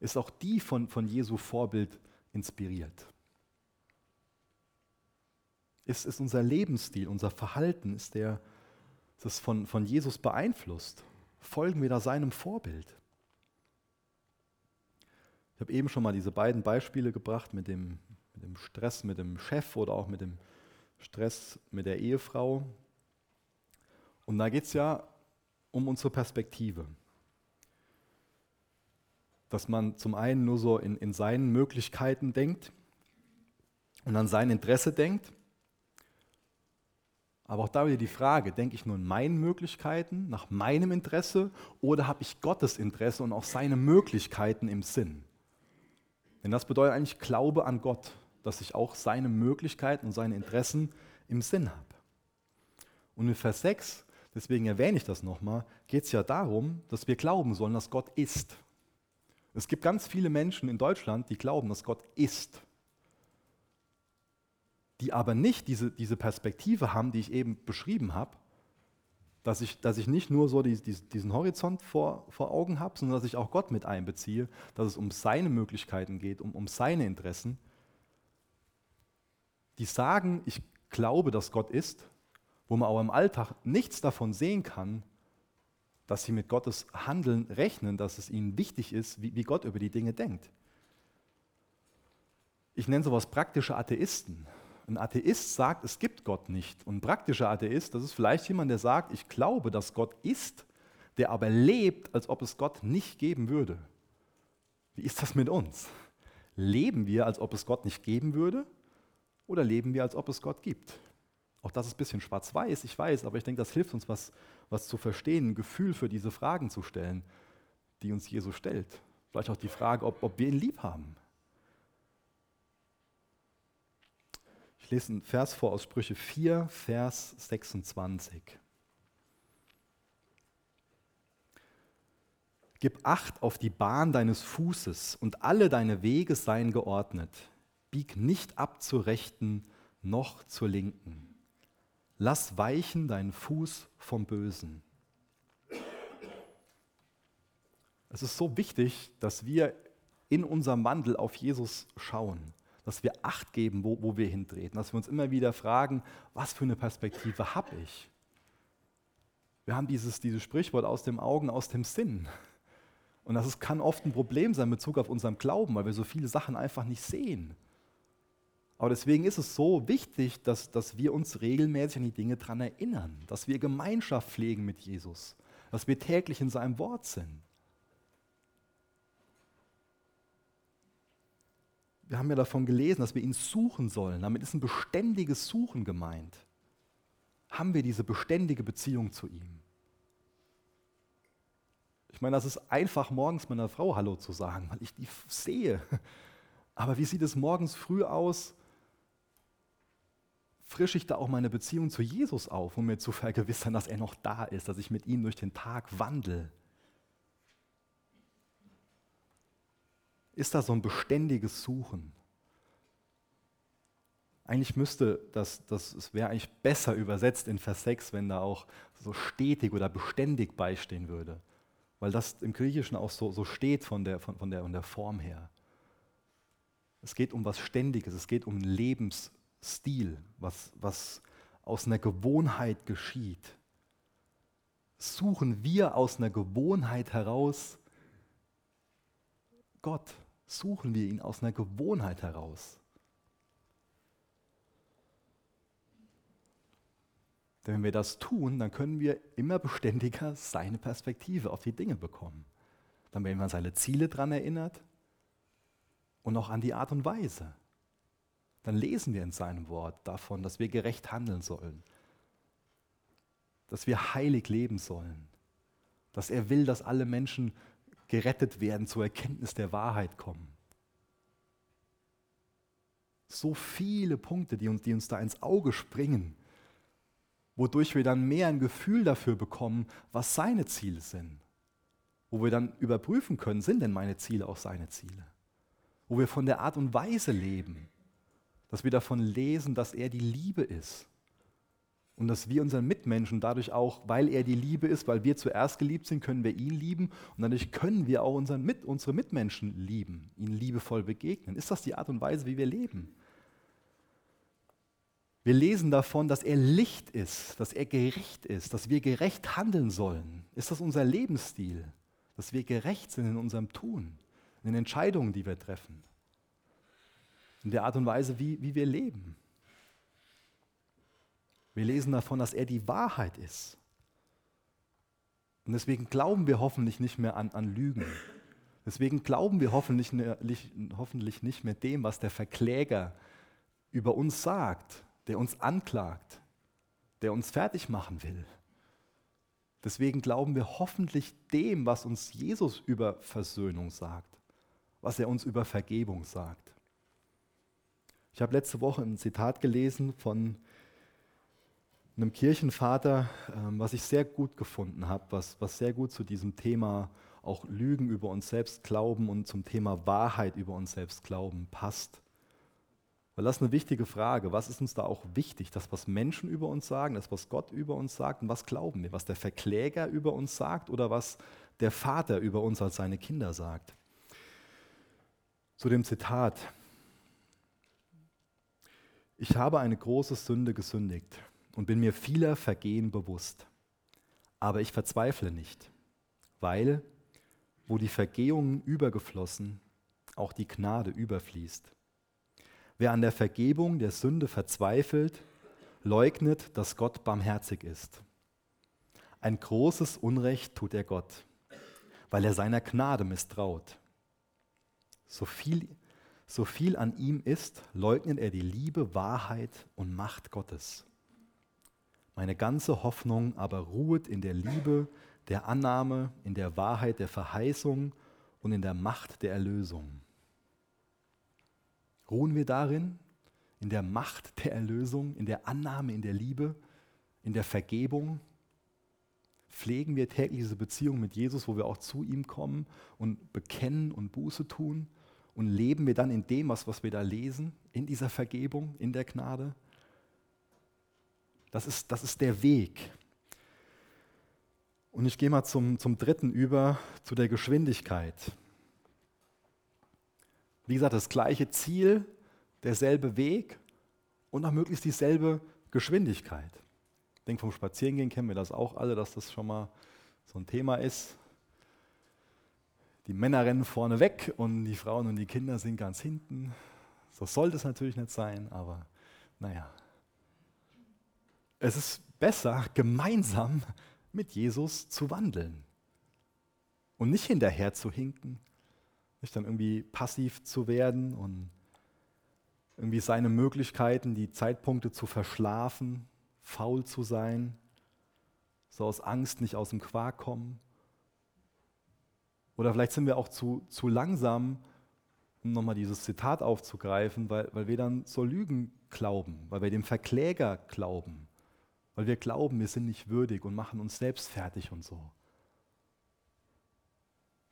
Ist auch die von, von Jesu Vorbild inspiriert. Ist, ist unser Lebensstil, unser Verhalten, ist der das von, von Jesus beeinflusst? Folgen wir da seinem Vorbild? Ich habe eben schon mal diese beiden Beispiele gebracht mit dem, mit dem Stress mit dem Chef oder auch mit dem Stress mit der Ehefrau. Und da geht es ja um unsere Perspektive. Dass man zum einen nur so in, in seinen Möglichkeiten denkt und an sein Interesse denkt aber auch da wieder die Frage, denke ich nur in meinen Möglichkeiten, nach meinem Interesse oder habe ich Gottes Interesse und auch seine Möglichkeiten im Sinn? Denn das bedeutet eigentlich Glaube an Gott, dass ich auch seine Möglichkeiten und seine Interessen im Sinn habe. Und in Vers 6, deswegen erwähne ich das nochmal, geht es ja darum, dass wir glauben sollen, dass Gott ist. Es gibt ganz viele Menschen in Deutschland, die glauben, dass Gott ist die aber nicht diese, diese Perspektive haben, die ich eben beschrieben habe, dass ich, dass ich nicht nur so die, die, diesen Horizont vor, vor Augen habe, sondern dass ich auch Gott mit einbeziehe, dass es um seine Möglichkeiten geht, um, um seine Interessen. Die sagen, ich glaube, dass Gott ist, wo man auch im Alltag nichts davon sehen kann, dass sie mit Gottes Handeln rechnen, dass es ihnen wichtig ist, wie, wie Gott über die Dinge denkt. Ich nenne sowas praktische Atheisten Ein Atheist sagt, es gibt Gott nicht. Und ein praktischer Atheist, das ist vielleicht jemand, der sagt, ich glaube, dass Gott ist, der aber lebt, als ob es Gott nicht geben würde. Wie ist das mit uns? Leben wir, als ob es Gott nicht geben würde? Oder leben wir, als ob es Gott gibt? Auch das ist ein bisschen schwarz-weiß, ich weiß, aber ich denke, das hilft uns, was, was zu verstehen, ein Gefühl für diese Fragen zu stellen, die uns Jesus stellt. Vielleicht auch die Frage, ob, ob wir ihn lieb haben. Ich lese einen Vers vor aus Sprüche 4, Vers 26. Gib Acht auf die Bahn deines Fußes und alle deine Wege seien geordnet. Bieg nicht ab zur Rechten noch zur Linken. Lass weichen deinen Fuß vom Bösen. Es ist so wichtig, dass wir in unserem Wandel auf Jesus schauen dass wir Acht geben, wo, wo wir hintreten, dass wir uns immer wieder fragen, was für eine Perspektive habe ich? Wir haben dieses, dieses Sprichwort aus dem Augen, aus dem Sinn. Und das ist, kann oft ein Problem sein in Bezug auf unseren Glauben, weil wir so viele Sachen einfach nicht sehen. Aber deswegen ist es so wichtig, dass, dass wir uns regelmäßig an die Dinge daran erinnern, dass wir Gemeinschaft pflegen mit Jesus, dass wir täglich in seinem Wort sind. wir haben ja davon gelesen, dass wir ihn suchen sollen. Damit ist ein beständiges Suchen gemeint. Haben wir diese beständige Beziehung zu ihm? Ich meine, das ist einfach, morgens meiner Frau Hallo zu sagen, weil ich die sehe. Aber wie sieht es morgens früh aus? Frische ich da auch meine Beziehung zu Jesus auf, um mir zu vergewissern, dass er noch da ist, dass ich mit ihm durch den Tag wandle? ist da so ein beständiges Suchen. Eigentlich müsste das, das wäre eigentlich besser übersetzt in Vers 6, wenn da auch so stetig oder beständig beistehen würde. Weil das im Griechischen auch so, so steht von der, von, von, der, von der Form her. Es geht um was Ständiges, es geht um einen Lebensstil, was, was aus einer Gewohnheit geschieht. Suchen wir aus einer Gewohnheit heraus Gott suchen wir ihn aus einer Gewohnheit heraus. Denn wenn wir das tun, dann können wir immer beständiger seine Perspektive auf die Dinge bekommen. Dann werden wir an seine Ziele dran erinnert und auch an die Art und Weise. Dann lesen wir in seinem Wort davon, dass wir gerecht handeln sollen, dass wir heilig leben sollen, dass er will, dass alle Menschen gerettet werden, zur Erkenntnis der Wahrheit kommen. So viele Punkte, die uns, die uns da ins Auge springen, wodurch wir dann mehr ein Gefühl dafür bekommen, was seine Ziele sind. Wo wir dann überprüfen können, sind denn meine Ziele auch seine Ziele? Wo wir von der Art und Weise leben, dass wir davon lesen, dass er die Liebe ist und dass wir unseren Mitmenschen dadurch auch, weil er die Liebe ist, weil wir zuerst geliebt sind, können wir ihn lieben und dadurch können wir auch unseren Mit, unsere Mitmenschen lieben, ihnen liebevoll begegnen. Ist das die Art und Weise, wie wir leben? Wir lesen davon, dass er Licht ist, dass er gerecht ist, dass wir gerecht handeln sollen. Ist das unser Lebensstil? Dass wir gerecht sind in unserem Tun, in den Entscheidungen, die wir treffen, in der Art und Weise, wie, wie wir leben. Wir lesen davon, dass er die Wahrheit ist. Und deswegen glauben wir hoffentlich nicht mehr an, an Lügen. Deswegen glauben wir hoffentlich, hoffentlich nicht mehr dem, was der Verkläger über uns sagt, der uns anklagt, der uns fertig machen will. Deswegen glauben wir hoffentlich dem, was uns Jesus über Versöhnung sagt, was er uns über Vergebung sagt. Ich habe letzte Woche ein Zitat gelesen von einem Kirchenvater, ähm, was ich sehr gut gefunden habe, was, was sehr gut zu diesem Thema auch Lügen über uns selbst glauben und zum Thema Wahrheit über uns selbst glauben passt. Weil das ist eine wichtige Frage. Was ist uns da auch wichtig? Das, was Menschen über uns sagen, das, was Gott über uns sagt und was glauben wir? Was der Verkläger über uns sagt oder was der Vater über uns als seine Kinder sagt? Zu dem Zitat. Ich habe eine große Sünde gesündigt und bin mir vieler Vergehen bewusst. Aber ich verzweifle nicht, weil, wo die Vergehungen übergeflossen, auch die Gnade überfließt. Wer an der Vergebung der Sünde verzweifelt, leugnet, dass Gott barmherzig ist. Ein großes Unrecht tut er Gott, weil er seiner Gnade misstraut. So viel, so viel an ihm ist, leugnet er die Liebe, Wahrheit und Macht Gottes. Meine ganze Hoffnung aber ruht in der Liebe, der Annahme, in der Wahrheit der Verheißung und in der Macht der Erlösung. Ruhen wir darin, in der Macht der Erlösung, in der Annahme, in der Liebe, in der Vergebung? Pflegen wir täglich diese Beziehung mit Jesus, wo wir auch zu ihm kommen und bekennen und Buße tun? Und leben wir dann in dem, was, was wir da lesen, in dieser Vergebung, in der Gnade? Das ist, das ist der Weg. Und ich gehe mal zum, zum dritten über, zu der Geschwindigkeit. Wie gesagt, das gleiche Ziel, derselbe Weg und auch möglichst dieselbe Geschwindigkeit. Ich denke, vom Spazierengehen kennen wir das auch alle, dass das schon mal so ein Thema ist. Die Männer rennen vorne weg und die Frauen und die Kinder sind ganz hinten. So sollte es natürlich nicht sein, aber naja. Es ist besser, gemeinsam mit Jesus zu wandeln und nicht hinterher zu hinken, nicht dann irgendwie passiv zu werden und irgendwie seine Möglichkeiten, die Zeitpunkte zu verschlafen, faul zu sein, so aus Angst nicht aus dem Quark kommen. Oder vielleicht sind wir auch zu, zu langsam, um nochmal dieses Zitat aufzugreifen, weil, weil wir dann zur Lügen glauben, weil wir dem Verkläger glauben, weil wir glauben, wir sind nicht würdig und machen uns selbst fertig und so.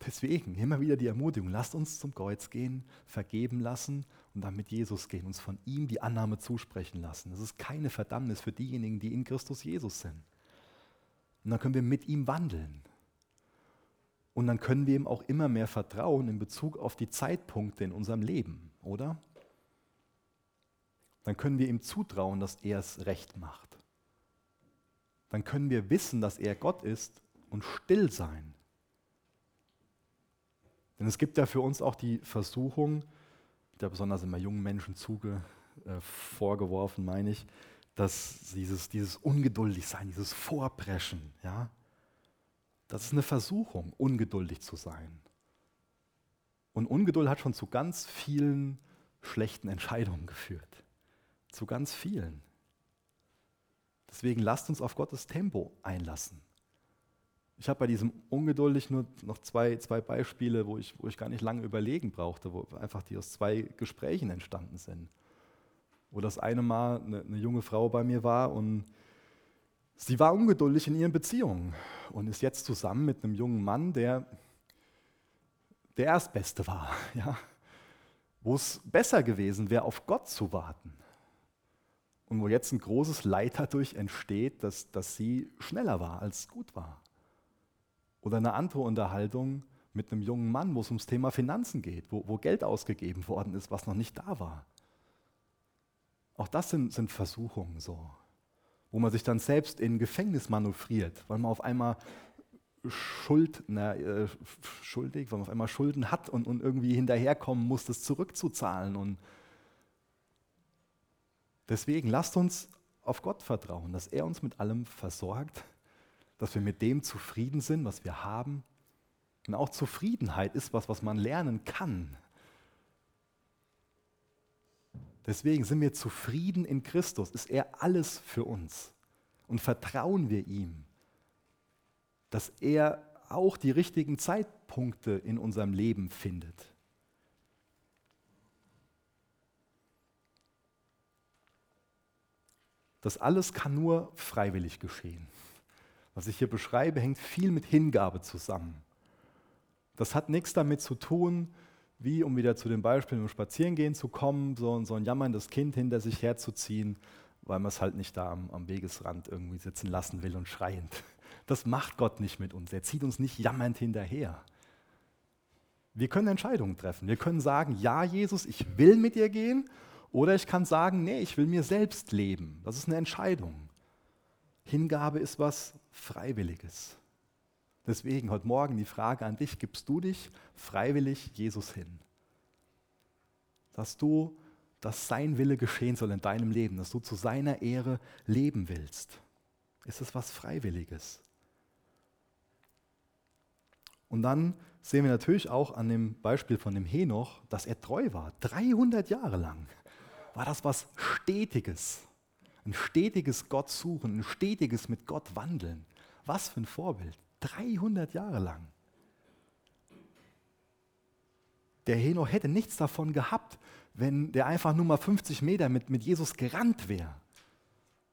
Deswegen immer wieder die Ermutigung, lasst uns zum Kreuz gehen, vergeben lassen und dann mit Jesus gehen, uns von ihm die Annahme zusprechen lassen. Das ist keine Verdammnis für diejenigen, die in Christus Jesus sind. Und dann können wir mit ihm wandeln. Und dann können wir ihm auch immer mehr vertrauen in Bezug auf die Zeitpunkte in unserem Leben, oder? Dann können wir ihm zutrauen, dass er es recht macht. Dann können wir wissen, dass er Gott ist und still sein denn es gibt ja für uns auch die Versuchung, der besonders immer jungen Menschen zuge, äh, vorgeworfen, meine ich, dass dieses, dieses Ungeduldigsein, dieses Vorpreschen, ja, das ist eine Versuchung, ungeduldig zu sein. Und Ungeduld hat schon zu ganz vielen schlechten Entscheidungen geführt. Zu ganz vielen. Deswegen lasst uns auf Gottes Tempo einlassen. Ich habe bei diesem ungeduldig nur noch zwei, zwei Beispiele, wo ich, wo ich gar nicht lange überlegen brauchte, wo einfach die aus zwei Gesprächen entstanden sind. Wo das eine Mal eine, eine junge Frau bei mir war und sie war ungeduldig in ihren Beziehungen und ist jetzt zusammen mit einem jungen Mann, der der Erstbeste war, ja? wo es besser gewesen wäre, auf Gott zu warten. Und wo jetzt ein großes Leid dadurch entsteht, dass, dass sie schneller war als gut war. Oder eine andere Unterhaltung mit einem jungen Mann, wo es ums Thema Finanzen geht, wo, wo Geld ausgegeben worden ist, was noch nicht da war. Auch das sind, sind Versuchungen so, wo man sich dann selbst in Gefängnis manövriert, weil man auf einmal Schuld, na, äh, schuldig, weil man auf einmal Schulden hat und, und irgendwie hinterherkommen muss, das zurückzuzahlen. Und deswegen lasst uns auf Gott vertrauen, dass er uns mit allem versorgt dass wir mit dem zufrieden sind, was wir haben. Und auch Zufriedenheit ist was, was man lernen kann. Deswegen sind wir zufrieden in Christus, ist er alles für uns. Und vertrauen wir ihm, dass er auch die richtigen Zeitpunkte in unserem Leben findet. Das alles kann nur freiwillig geschehen. Was ich hier beschreibe, hängt viel mit Hingabe zusammen. Das hat nichts damit zu tun, wie, um wieder zu dem Beispiel im Spazierengehen zu kommen, so, so ein jammerndes Kind hinter sich herzuziehen, weil man es halt nicht da am, am Wegesrand irgendwie sitzen lassen will und schreiend. Das macht Gott nicht mit uns. Er zieht uns nicht jammernd hinterher. Wir können Entscheidungen treffen. Wir können sagen, ja Jesus, ich will mit dir gehen. Oder ich kann sagen, nee, ich will mir selbst leben. Das ist eine Entscheidung. Hingabe ist was Freiwilliges. Deswegen heute Morgen die Frage an dich, gibst du dich freiwillig Jesus hin? Dass du dass sein Wille geschehen soll in deinem Leben, dass du zu seiner Ehre leben willst? Ist es was Freiwilliges? Und dann sehen wir natürlich auch an dem Beispiel von dem Henoch, dass er treu war. 300 Jahre lang war das was Stetiges. Ein stetiges Gott suchen, ein stetiges mit Gott wandeln. Was für ein Vorbild. 300 Jahre lang. Der Henoch hätte nichts davon gehabt, wenn der einfach nur mal 50 Meter mit, mit Jesus gerannt wäre.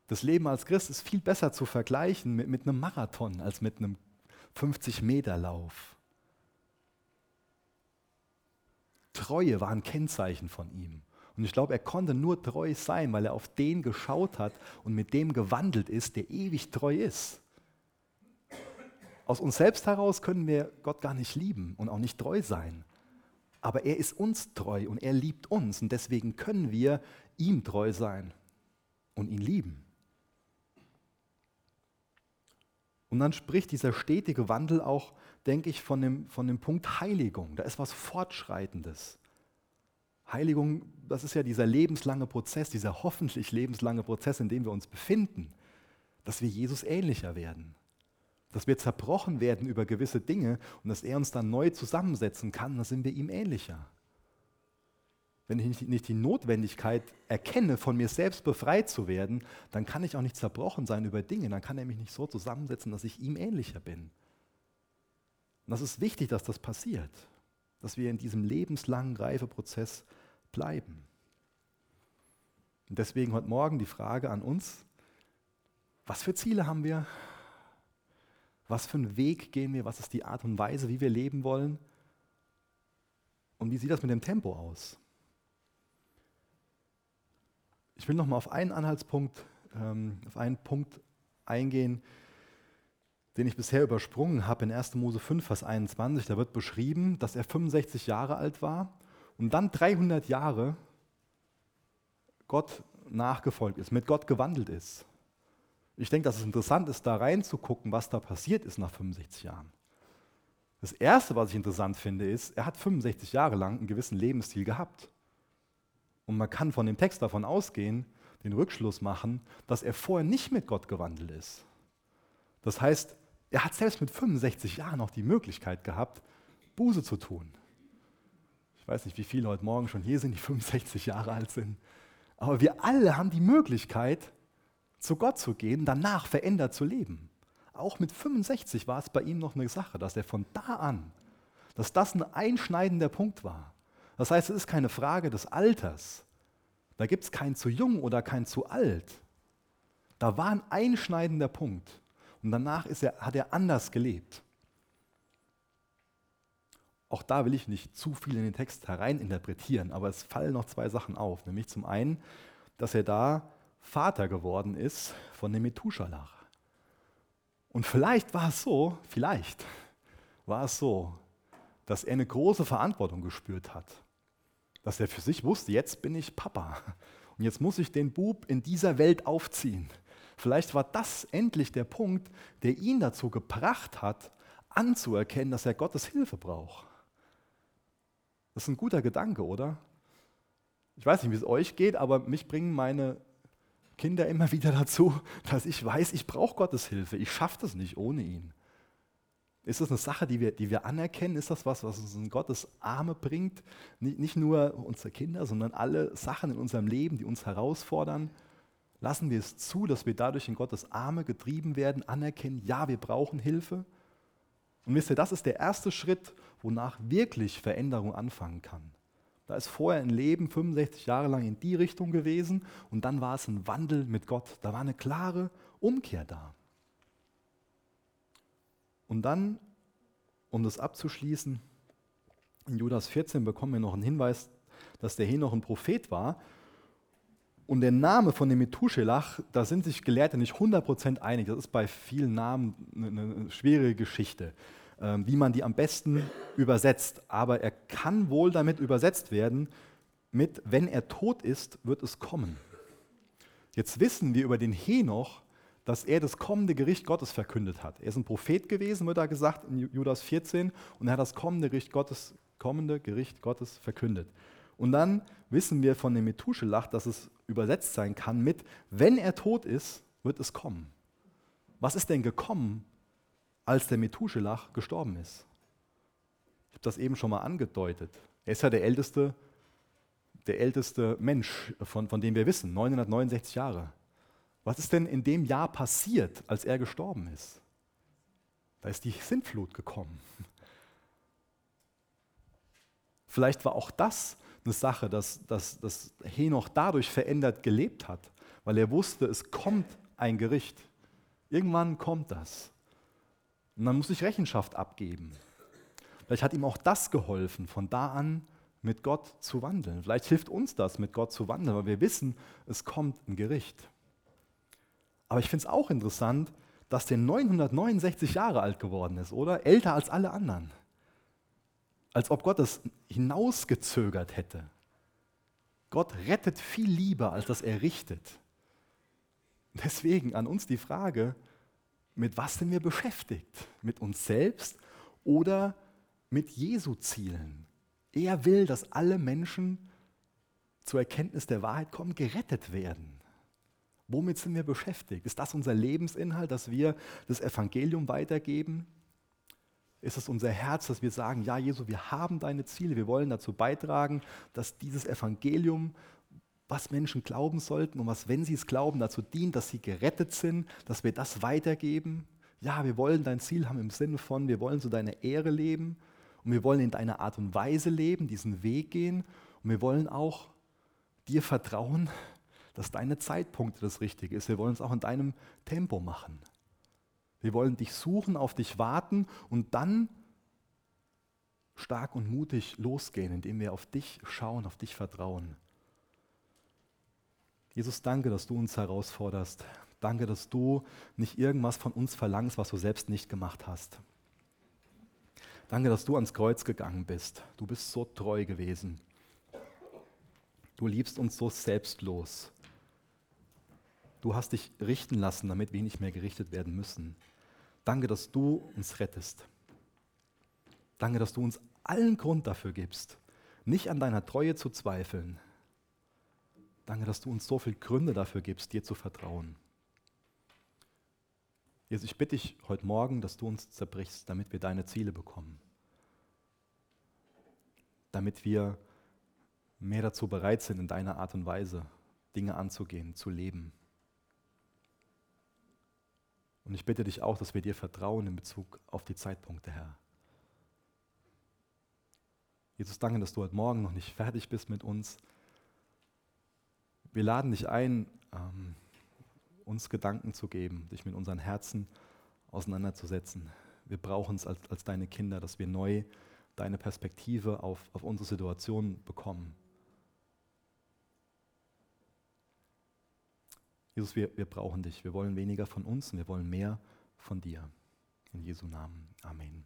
Das Leben als Christ ist viel besser zu vergleichen mit, mit einem Marathon als mit einem 50-Meter-Lauf. Treue war ein Kennzeichen von ihm. Und ich glaube, er konnte nur treu sein, weil er auf den geschaut hat und mit dem gewandelt ist, der ewig treu ist. Aus uns selbst heraus können wir Gott gar nicht lieben und auch nicht treu sein. Aber er ist uns treu und er liebt uns und deswegen können wir ihm treu sein und ihn lieben. Und dann spricht dieser stetige Wandel auch, denke ich, von dem, von dem Punkt Heiligung. Da ist was Fortschreitendes. Heiligung, das ist ja dieser lebenslange Prozess, dieser hoffentlich lebenslange Prozess, in dem wir uns befinden, dass wir Jesus ähnlicher werden dass wir zerbrochen werden über gewisse Dinge und dass er uns dann neu zusammensetzen kann, dann sind wir ihm ähnlicher. Wenn ich nicht die Notwendigkeit erkenne, von mir selbst befreit zu werden, dann kann ich auch nicht zerbrochen sein über Dinge, dann kann er mich nicht so zusammensetzen, dass ich ihm ähnlicher bin. Und das ist wichtig, dass das passiert, dass wir in diesem lebenslangen Reifeprozess bleiben. Und deswegen heute Morgen die Frage an uns, was für Ziele haben wir? Was für einen Weg gehen wir? Was ist die Art und Weise, wie wir leben wollen? Und wie sieht das mit dem Tempo aus? Ich will noch mal auf einen Anhaltspunkt, ähm, auf einen Punkt eingehen, den ich bisher übersprungen habe in 1. Mose 5, Vers 21. Da wird beschrieben, dass er 65 Jahre alt war und dann 300 Jahre Gott nachgefolgt ist, mit Gott gewandelt ist. Ich denke, dass es interessant ist, da reinzugucken, was da passiert ist nach 65 Jahren. Das Erste, was ich interessant finde, ist, er hat 65 Jahre lang einen gewissen Lebensstil gehabt. Und man kann von dem Text davon ausgehen, den Rückschluss machen, dass er vorher nicht mit Gott gewandelt ist. Das heißt, er hat selbst mit 65 Jahren noch die Möglichkeit gehabt, Buße zu tun. Ich weiß nicht, wie viele heute Morgen schon hier sind, die 65 Jahre alt sind. Aber wir alle haben die Möglichkeit, zu Gott zu gehen, danach verändert zu leben. Auch mit 65 war es bei ihm noch eine Sache, dass er von da an, dass das ein einschneidender Punkt war. Das heißt, es ist keine Frage des Alters. Da gibt es kein zu jung oder kein zu alt. Da war ein einschneidender Punkt. Und danach er, hat er anders gelebt. Auch da will ich nicht zu viel in den Text hereininterpretieren, aber es fallen noch zwei Sachen auf. Nämlich zum einen, dass er da Vater geworden ist von dem Methuschalach. Und vielleicht war es so, vielleicht war es so, dass er eine große Verantwortung gespürt hat. Dass er für sich wusste, jetzt bin ich Papa und jetzt muss ich den Bub in dieser Welt aufziehen. Vielleicht war das endlich der Punkt, der ihn dazu gebracht hat, anzuerkennen, dass er Gottes Hilfe braucht. Das ist ein guter Gedanke, oder? Ich weiß nicht, wie es euch geht, aber mich bringen meine Kinder immer wieder dazu, dass ich weiß, ich brauche Gottes Hilfe. Ich schaffe das nicht ohne ihn. Ist das eine Sache, die wir, die wir anerkennen? Ist das was, was uns in Gottes Arme bringt? Nicht, nicht nur unsere Kinder, sondern alle Sachen in unserem Leben, die uns herausfordern. Lassen wir es zu, dass wir dadurch in Gottes Arme getrieben werden, anerkennen, ja, wir brauchen Hilfe. Und wisst ihr, das ist der erste Schritt, wonach wirklich Veränderung anfangen kann. Da ist vorher ein Leben 65 Jahre lang in die Richtung gewesen und dann war es ein Wandel mit Gott. Da war eine klare Umkehr da. Und dann, um das abzuschließen, in Judas 14 bekommen wir noch einen Hinweis, dass der Henoch ein Prophet war. Und der Name von dem Methuselach, da sind sich Gelehrte nicht 100% einig. Das ist bei vielen Namen eine, eine schwere Geschichte. Ähm, wie man die am besten übersetzt. Aber er kann wohl damit übersetzt werden mit, wenn er tot ist, wird es kommen. Jetzt wissen wir über den Henoch, dass er das kommende Gericht Gottes verkündet hat. Er ist ein Prophet gewesen, wird da gesagt in Judas 14, und er hat das kommende Gericht Gottes, kommende Gericht Gottes verkündet. Und dann wissen wir von dem Methuselach, dass es übersetzt sein kann mit, wenn er tot ist, wird es kommen. Was ist denn gekommen, als der Methuselach gestorben ist? Ich habe das eben schon mal angedeutet. Er ist ja der älteste, der älteste Mensch, von, von dem wir wissen, 969 Jahre. Was ist denn in dem Jahr passiert, als er gestorben ist? Da ist die Sintflut gekommen. Vielleicht war auch das eine Sache, dass, dass, dass Henoch dadurch verändert gelebt hat, weil er wusste, es kommt ein Gericht. Irgendwann kommt das. Und dann muss ich Rechenschaft abgeben. Vielleicht hat ihm auch das geholfen, von da an mit Gott zu wandeln. Vielleicht hilft uns das, mit Gott zu wandeln, weil wir wissen, es kommt ein Gericht. Aber ich finde es auch interessant, dass der 969 Jahre alt geworden ist, oder? Älter als alle anderen. Als ob Gott es hinausgezögert hätte. Gott rettet viel lieber, als dass er richtet. Deswegen an uns die Frage, mit was sind wir beschäftigt? Mit uns selbst oder mit Jesu Zielen? Er will, dass alle Menschen zur Erkenntnis der Wahrheit kommen, gerettet werden. Womit sind wir beschäftigt? Ist das unser Lebensinhalt, dass wir das Evangelium weitergeben? Ist es unser Herz, dass wir sagen, ja Jesu, wir haben deine Ziele, wir wollen dazu beitragen, dass dieses Evangelium, was Menschen glauben sollten und was, wenn sie es glauben, dazu dient, dass sie gerettet sind, dass wir das weitergeben? Ja, wir wollen dein Ziel haben im Sinne von, wir wollen zu deiner Ehre leben und wir wollen in deiner Art und Weise leben, diesen Weg gehen und wir wollen auch dir vertrauen, dass deine Zeitpunkt das Richtige ist. Wir wollen es auch in deinem Tempo machen. Wir wollen dich suchen, auf dich warten und dann stark und mutig losgehen, indem wir auf dich schauen, auf dich vertrauen. Jesus, danke, dass du uns herausforderst. Danke, dass du nicht irgendwas von uns verlangst, was du selbst nicht gemacht hast. Danke, dass du ans Kreuz gegangen bist. Du bist so treu gewesen. Du liebst uns so selbstlos. Du hast dich richten lassen, damit wir nicht mehr gerichtet werden müssen. Danke, dass du uns rettest. Danke, dass du uns allen Grund dafür gibst, nicht an deiner Treue zu zweifeln. Danke, dass du uns so viele Gründe dafür gibst, dir zu vertrauen. Jesus, ich bitte dich heute Morgen, dass du uns zerbrichst, damit wir deine Ziele bekommen. Damit wir mehr dazu bereit sind, in deiner Art und Weise Dinge anzugehen, zu leben. Und ich bitte dich auch, dass wir dir vertrauen in Bezug auf die Zeitpunkte, Herr. Jesus, danke, dass du heute Morgen noch nicht fertig bist mit uns. Wir laden dich ein, ähm, uns Gedanken zu geben, dich mit unseren Herzen auseinanderzusetzen. Wir brauchen es als, als deine Kinder, dass wir neu deine Perspektive auf, auf unsere Situation bekommen. Jesus, wir, wir brauchen dich. Wir wollen weniger von uns und wir wollen mehr von dir. In Jesu Namen. Amen.